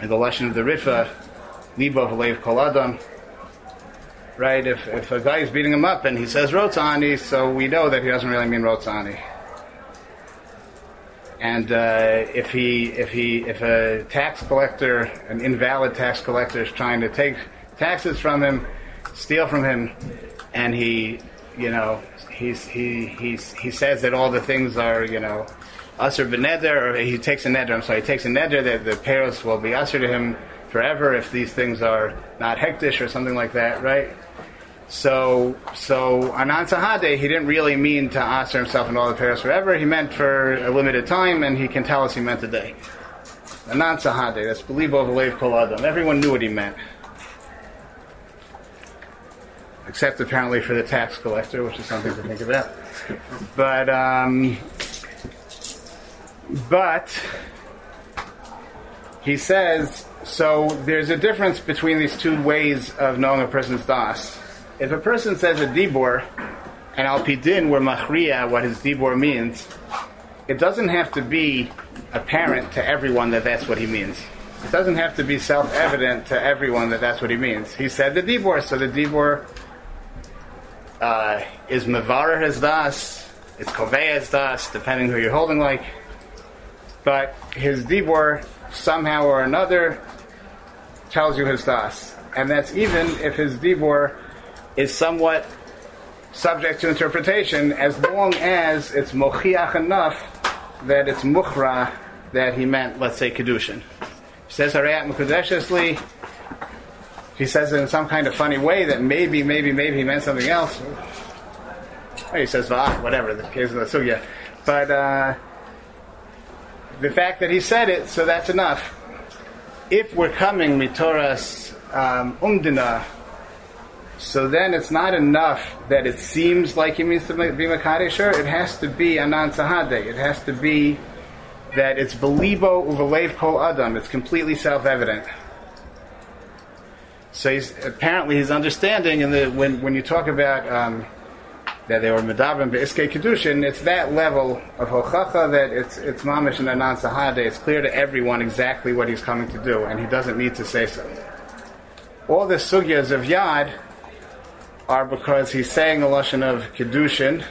and the lesson of the Rifa, Libo Valev Koladam. Right, if, if a guy is beating him up and he says Rotzani, so we know that he doesn't really mean Rotzani. And uh, if he, if he, if a tax collector, an invalid tax collector, is trying to take taxes from him, steal from him, and he, you know, he's, he, he's, he says that all the things are, you know, usher beneder, or he takes a neder, I'm sorry, he takes a neder that the paros will be usher to him forever if these things are not hektish or something like that, right? So, so Anan Sahade, he didn't really mean to answer himself in all the paros forever. He meant for a limited time, and he can tell us he meant a day. Anan Sahade, that's believe over Lev Kol Adam. Everyone knew what he meant except apparently for the tax collector, which is something to think about. But um, but he says so. There's a difference between these two ways of knowing a person's das. If a person says a dibor, and al pidin were machria what his dibor means, it doesn't have to be apparent to everyone that that's what he means. It doesn't have to be self-evident to everyone that that's what he means. He said the dibor, so the dibor uh, is Mavara his das, it's Kovea his das, depending who you're holding like. But his Dibor, somehow or another, tells you his das, and that's even if his dibor is somewhat subject to interpretation, as long as it's mochiach enough that it's mukhra that he meant, let's say, kedushin. He says harayat mekudeshesli. He says it in some kind of funny way that maybe, maybe, maybe he meant something else. He says va'ah, whatever the case of the sugya. But uh, the fact that he said it, so that's enough. If we're coming mitoras um, umdina, so then it's not enough that it seems like he means to be Makadesher. It has to be Anan Sahade. It has to be that it's Belibo Uvalev Kol Adam. It's completely self evident. So he's, apparently his understanding, and when, when you talk about um, that they were Medabim Be'iske Kedushin, it's that level of Hochacha that it's, it's Mamish and Anan Sahade. It's clear to everyone exactly what he's coming to do, and he doesn't need to say so. All the sugyas of Yad are because he's saying a lashon of kedushin,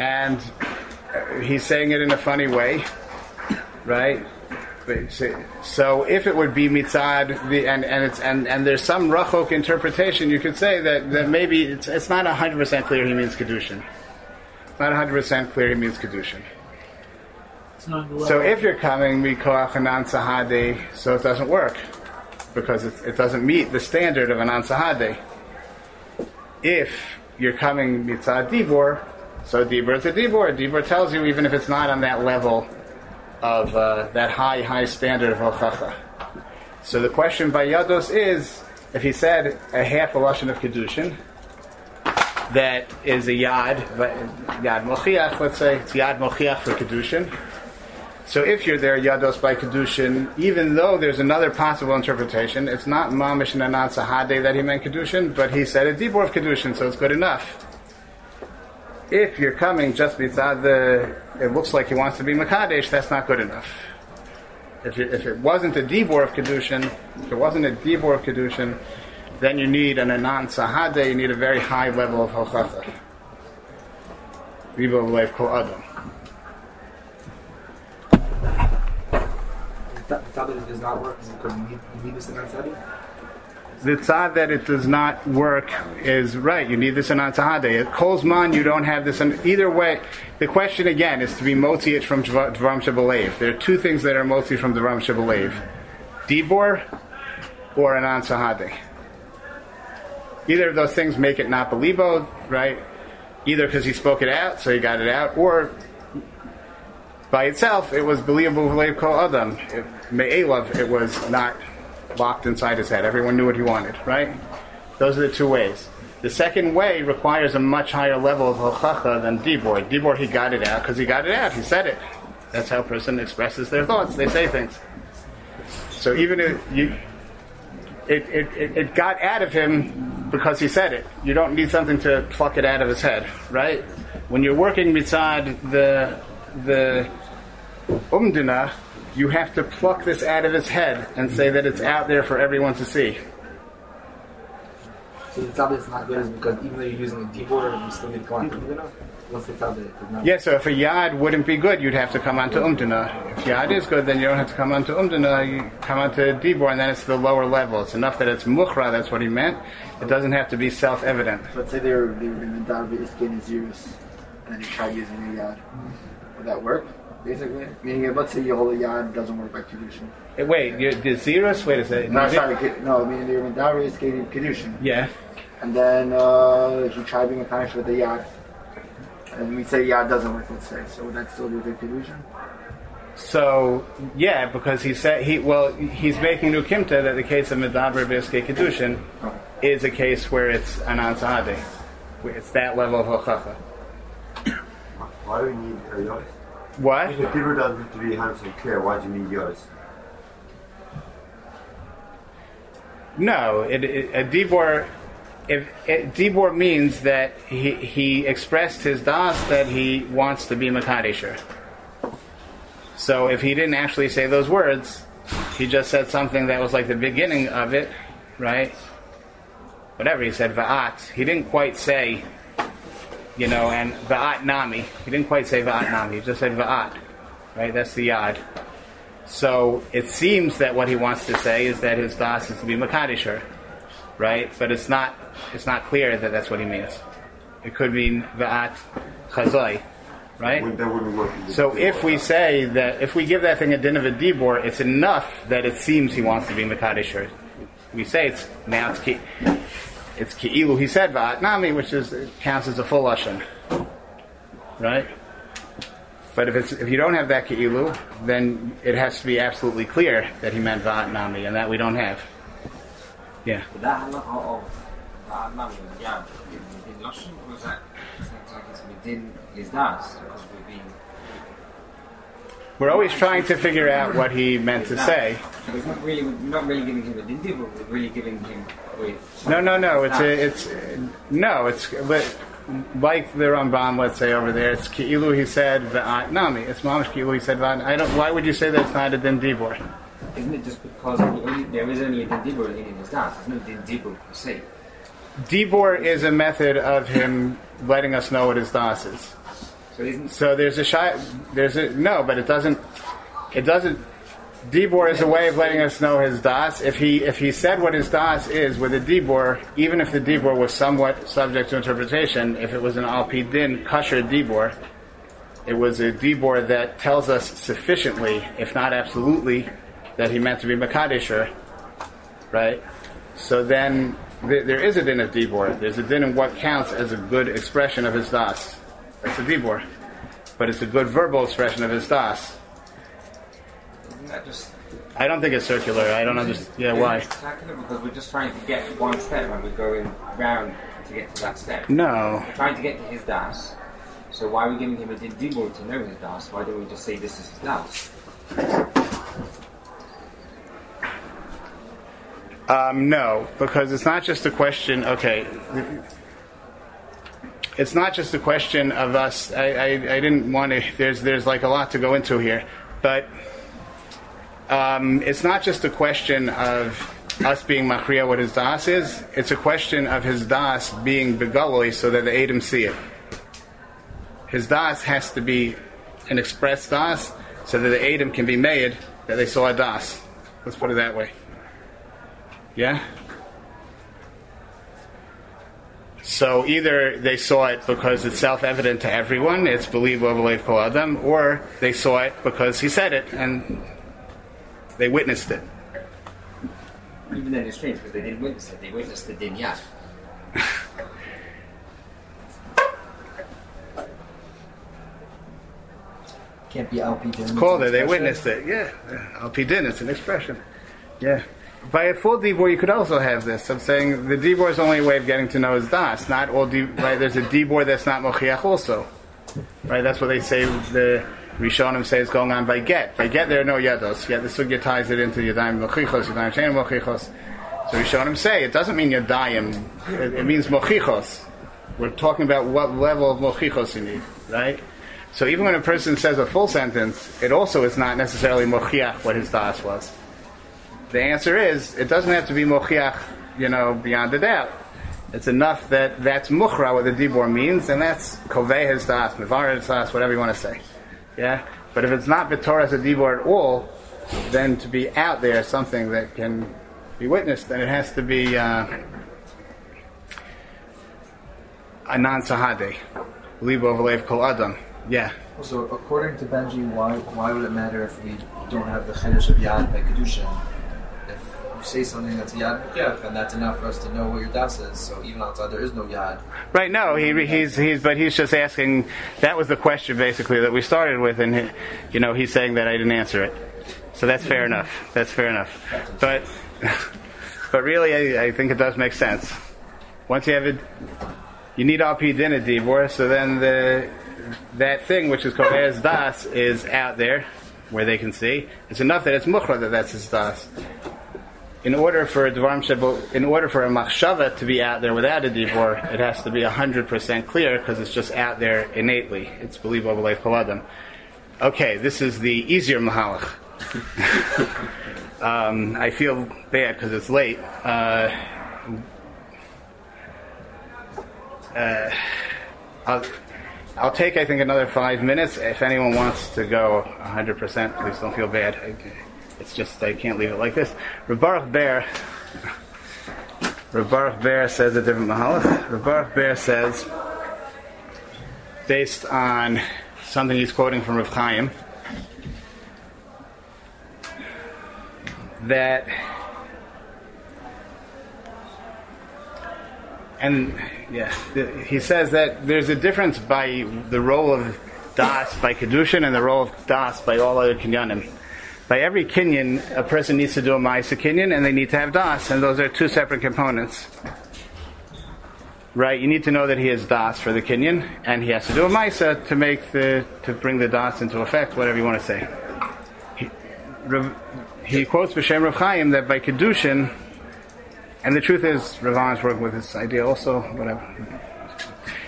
and he's saying it in a funny way, right? So if it would be mitzad, the, and and it's and, and there's some rachok interpretation, you could say that, that maybe it's, it's not hundred percent clear he means kedushin. It's not hundred percent clear he means kedushin. It's not the So if you're coming mikoach anan sahade, so it doesn't work because it, it doesn't meet the standard of anan sahade. If you're coming mitzad dibor, so dibor a dibor. Dibor tells you even if it's not on that level of uh, that high high standard of hochacha. So the question by Yados is if he said a half a lashon of kedushin. That is a yad, yad mochiach. Let's say it's yad mochiach for kedushin. So if you're there, Yados by Kedushin, even though there's another possible interpretation, it's not Mamish and Sahade that he meant Kedushin, but he said a Dibor of Kedushin, so it's good enough. If you're coming just mitzad the, it looks like he wants to be Makadesh, that's not good enough. If if it wasn't a Dibor of Kedushin, if it wasn't a Dibor of Kedushin, then you need an Anan Sahade, you need a very high level of Hochacha. Of Lev Kol. Does not work because you need, this in the tzad that it does not work is right. You need this in Atzahade. At Kolzman, you don't have this. In, either way, the question again is to be motzi it from Dvar- Dvaram Shabalev. There are two things that are motzi from Dvaram Shabalev. Dibor or an Ansahade. Either of those things make it not belibo, right? Either because he spoke it out, so he got it out, or by itself, it was believable adam. Me'elav, it was not locked inside his head. Everyone knew what he wanted, right? Those are the two ways. The second way requires a much higher level of hochacha than Dibor. Dibor, he got it out because he got it out. He said it. That's how a person expresses their thoughts. They say things. So even if you, it, it, it, got out of him because he said it. You don't need something to pluck it out of his head, right? When you're working mitzad the the umdina, you have to pluck this out of his head and say that it's out there for everyone to see. So the tablet is not good is because even though you're using a keyboard, you still need to come on computer. Once the tablet is. Yeah, so if a yad wouldn't be good, you'd have to come onto umdina. If yad is good, then you don't have to come onto umdina. You come on onto dibor, and then it's the lower level. It's enough that it's mukhra. That's what he meant. It doesn't have to be self-evident. Let's say they were they were in Davi Iskin Azirus, and then you tried using a yad. Would that work? Basically, meaning if, let's say you hold a yad doesn't work by kedushin. Eh, Wait, you the zeros? Wait a second. No, sorry, Ke- no. I mean they were in Davi Iskin kedushin, Yeah. and then uh, he tried being a punish with the yad, and we say yad doesn't work. Let's say, so would that still be the kedushin? So yeah, because he said he well he's making new kimta that the case of medaber biske kedushin is a case where it's an ansahade. It's that level of hochacha. Why do we need yours? What? If the people doesn't have to be 100% clear, why do you need yours? No, it, it, a dibor. If it, dibor means that he he expressed his das that he wants to be makadesher. So if he didn't actually say those words, he just said something that was like the beginning of it, right? Whatever he said, va'at. He didn't quite say, you know, and va'at nami. He didn't quite say va'at nami. He just said va'at, right? That's the yad. So it seems that what he wants to say is that his das is to be Makadisher, right? But it's not. It's not clear that that's what he means. It could mean Va'at Chazoi, right? That wouldn't work. So if we say that if we give that thing a din of a dibor, it's enough that it seems he wants to be Makadisher. We say it's now it's it's ki'ilu. He said Va'at Nami, which is counts as a full lashon, right? But if it's if you don't have that ki'ilu, then it has to be absolutely clear that he meant Va'at Nami, and that we don't have. Yeah. But that because we've been. We're always trying to figure out what he meant to say. It's not really not really giving him a dindi, but we're really giving him. No, no, no. It's a, ah. it's no. It's but like the Ramban, let's say over there. It's ki'ilu. He said v'at nami. It's mamish ki'ilu. He said v'at. I don't. Why would you say that it's not a din dibor? Isn't it just because only, there is only a dindibur within his das? There's no dindibur per se. Dibor is a method of him letting us know what his das is. So there's a shy. There's a no, but it doesn't. It doesn't. Dibor is a way of letting us know his das. If he if he said what his das is with a dibor, even if the dibor was somewhat subject to interpretation, if it was an al pi din kosher dibor, it was a dibor that tells us sufficiently, if not absolutely, that he meant to be makadisher, right? So then th- there is a din of dibor. There's a din in what counts as a good expression of his das. That's a dibor, but it's a good verbal expression of his das. isn't that just I don't think it's circular. I don't understand. Yeah, why? circular? Because we're just trying to get one step and we're going round to get to that step. No, We're trying to get to his das. So why are we giving him a dindibur to know his das? Why don't we just say this is his das? um, no, because it's not just a question. Okay, it's not just a question of us. I, I, I didn't want to. There's there's like a lot to go into here, but um, it's not just a question of us being machriya what his das is. It's a question of his das being begully so that the Adam see it. His das has to be an express das so that the Adam can be made that they saw a das. Let's put it that way. Yeah? So either they saw it because it's self-evident to everyone, it's believed overlay kol adam, or they saw it because he said it and they witnessed it. Even then it's strange because they didn't witness it, they witnessed the din yad. Can't be LP It's called it. They witnessed it. Yeah. LP din. It's an expression. Yeah. By a full dibor, you could also have this. I'm saying the dibor is only a way of getting to know his das. Not all di- right. There's a dibor that's not mochiach also. Right. That's what they say. The Rishonim say is going on by get. By get, there are no yados. Yet the sugya ties it into yadayim mochichos, yadayim shein mochichos. So Rishonim say it doesn't mean yadayim. It, it means mochichos. We're talking about what level of mochichos you need. Right. So even when a person says a full sentence, it also is not necessarily mochiach what his das was. The answer is it doesn't have to be mochiach, you know, beyond a doubt. It's enough that that's muchra what the dibor means, and that's koveh his das, mevar whatever you want to say. Yeah, but if it's not b'torah as a dibor at all, then to be out there something that can be witnessed, then it has to be uh, a non sahade, libo v'lev kol adam. Yeah. So according to Benji, why why would it matter if we don't have the chiddush of yad by kedusha? You say something that's yad mukhiach, then that's enough for us to know what your das is. So even outside there is no yad. Right. No, he, he's he's but he's just asking. That was the question basically that we started with, and he, you know he's saying that I didn't answer it. So that's fair mm-hmm. enough. That's fair enough. But [laughs] but really, I, I think it does make sense. Once you have it, you need RP din a dibor. So then the that thing which is called as das is out there where they can see. It's enough that it's mukhra that that's his das. In order for a dvarim in order for a machshava to be out there without a dibor, it has to be hundred percent clear because it's just out there innately. It's believable life koladam. Okay, this is the easier mahalach. [laughs] um, I feel bad because it's late. Uh, uh, I'll, I'll take, I think, another five minutes. If anyone wants to go 100%, please don't feel bad. I- It's just, I can't leave it like this. Rav Baruch Ber, Rabaruch Bear says a different mahalach. Rav Baruch Ber says, based on something he's quoting from Rav Chaim, that and yeah, he says that there's a difference by the role of das by kedushin and the role of das by all other kinyanim. By every kinyan, a person needs to do a ma'isa kinyan, and they need to have das, and those are two separate components. Right? You need to know that he has das for the kinyan, and he has to do a ma'isa to make the to bring the das into effect, whatever you want to say. He, Rav- he quotes B'Shem Rav Chaim that by kedushin, and the truth is, Ravan is working with this idea also, whatever.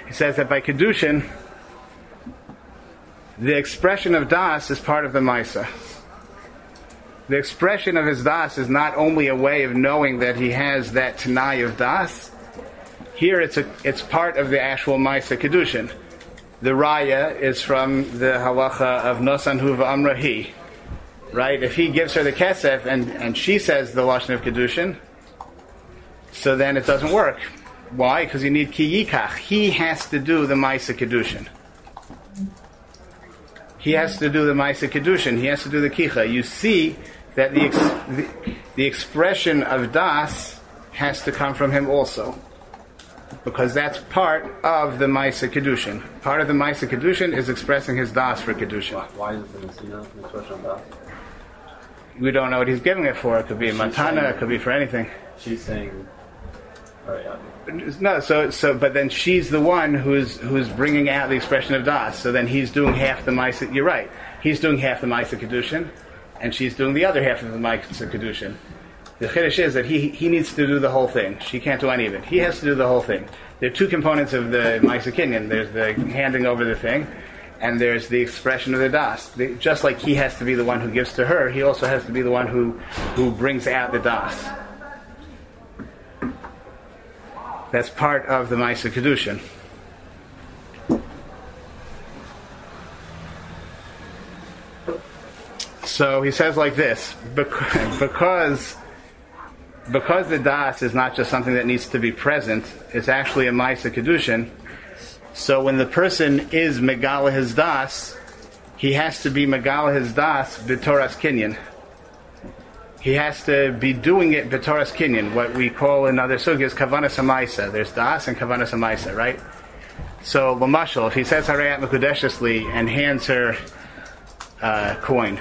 He says that by Kedushin, the expression of Das is part of the Maisa. The expression of his Das is not only a way of knowing that he has that Tanai of Das, here it's, a, it's part of the actual Maisa Kedushin. The Raya is from the halacha of Nosan Huva Amrahi. Right? If he gives her the kesef and, and she says the Lashon of Kedushin, so then it doesn't work. Why? Because you need ki yikach. He has to do the Maisa Kedushin. He has to do the Maisa Kedushin. He has to do the kicha. You see that the, ex- the, the expression of das has to come from him also. Because that's part of the Maisa Kedushin. Part of the Maisa Kedushin is expressing his das for Kedushin. Why is it the expression of that? We don't know what he's giving it for. It could be a matana, it could be for anything. She's saying, all right, yeah. No, so so, but then she's the one who's who's bringing out the expression of das. So then he's doing half the ma'isa. You're right. He's doing half the ma'isa kedushin, and she's doing the other half of the ma'isa kedushin. The chiddush is that he he needs to do the whole thing. She can't do any of it. He has to do the whole thing. There are two components of the ma'isa kinyan. There's the handing over the thing, and there's the expression of the das. The, just like he has to be the one who gives to her, he also has to be the one who who brings out the das. That's part of the Maisa Kedushin. So he says like this, [laughs] because because the das is not just something that needs to be present, it's actually a Maisa Kedushin. So when the person is Megala his das, he has to be Megala his das b'toras kinyan. He has to be doing it b'toras kinyan, what we call in other sugyas kavanas hamaisa. There's das and kavanas hamaisa, right? So lamashal, if he says harayat mekudeshesli and hands her uh, coin,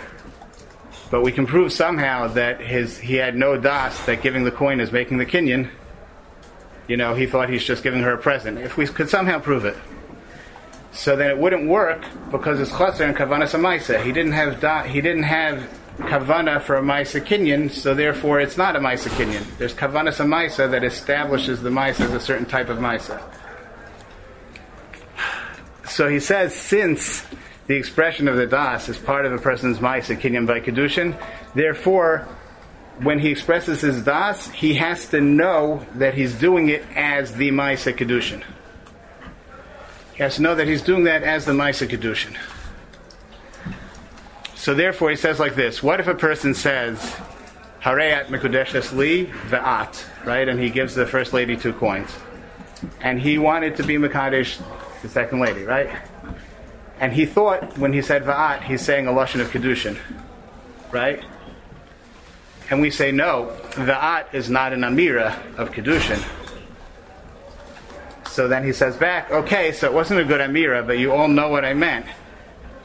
but we can prove somehow that his he had no das that giving the coin is making the kinyan. You know, he thought he's just giving her a present. If we could somehow prove it, so then it wouldn't work because it's chaser and kavanas hamaisa. He didn't have da, he didn't have kavana for a Maisa Kinyan, so therefore it's not a Maisa Kinyan. There's kavanas a Maisa that establishes the Maisa as a certain type of Maisa. So he says, since the expression of the Das is part of a person's Maisa Kinyan by Kedushin, therefore, when he expresses his Das, he has to know that he's doing it as the Maisa Kedushin. He has to know that he's doing that as the Maisa Kedushin. So therefore, he says like this: What if a person says, "Harayat mekudeshes li ve'at," right? And he gives the first lady two coins, and he wanted to be mekadesh the second lady, right? And he thought when he said va'at, he's saying a lashon of kedushin, right? And we say no, ve'at is not an amira of kedushin. So then he says back, okay, so it wasn't a good amira, but you all know what I meant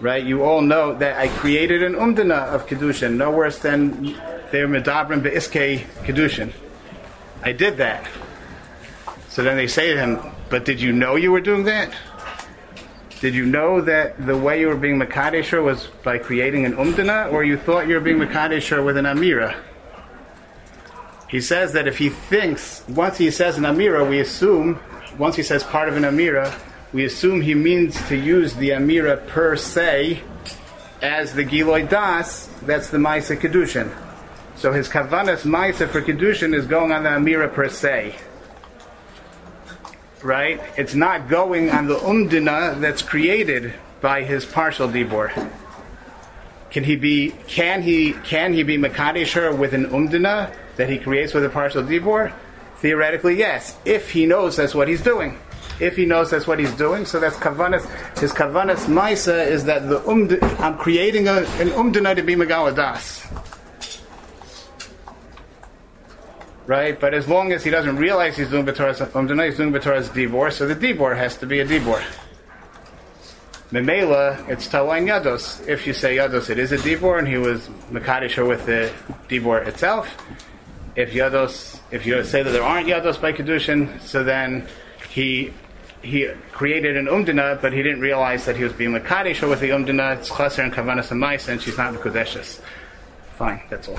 right? You all know that I created an umdana of kedushin, no worse than they're medabrim beiske kedushin. I did that. So then they say to him, "But did you know you were doing that? Did you know that the way you were being makadesher was by creating an umdana, or you thought you were being makadesher with an amira?" He says that if he thinks once he says an amira, we assume once he says part of an amira, we assume he means to use the Amira per se as the Giloy Das, that's the Maisa Kedushin. So his Kavanas Maisa for Kedushin is going on the Amira per se. Right? It's not going on the umdina that's created by his partial dibor. Can he be? Can he? Can he be makadesher with an umdina that he creates with a partial dibor? Theoretically, yes, if he knows that's what he's doing. If he knows that's what he's doing, so that's kavanas. His kavanas maisa is that the umd. I'm creating a, an umdina to be megaladas. Right, but as long as he doesn't realize he's doing b'toras umdina, he's doing b'toras dibor, so the dibor has to be a dibor. Memela, it's Talain Yados. If you say Yados, it is a Dibor, and he was Makadisher with the Dibor itself. If Yados, if you say that there aren't Yados by Kedushin, so then he he created an Umdina, but he didn't realize that he was being Makadisher with the Umdina. It's Chaser and Kavanas and Mais, and she's not Mekudeshes. Fine, that's all.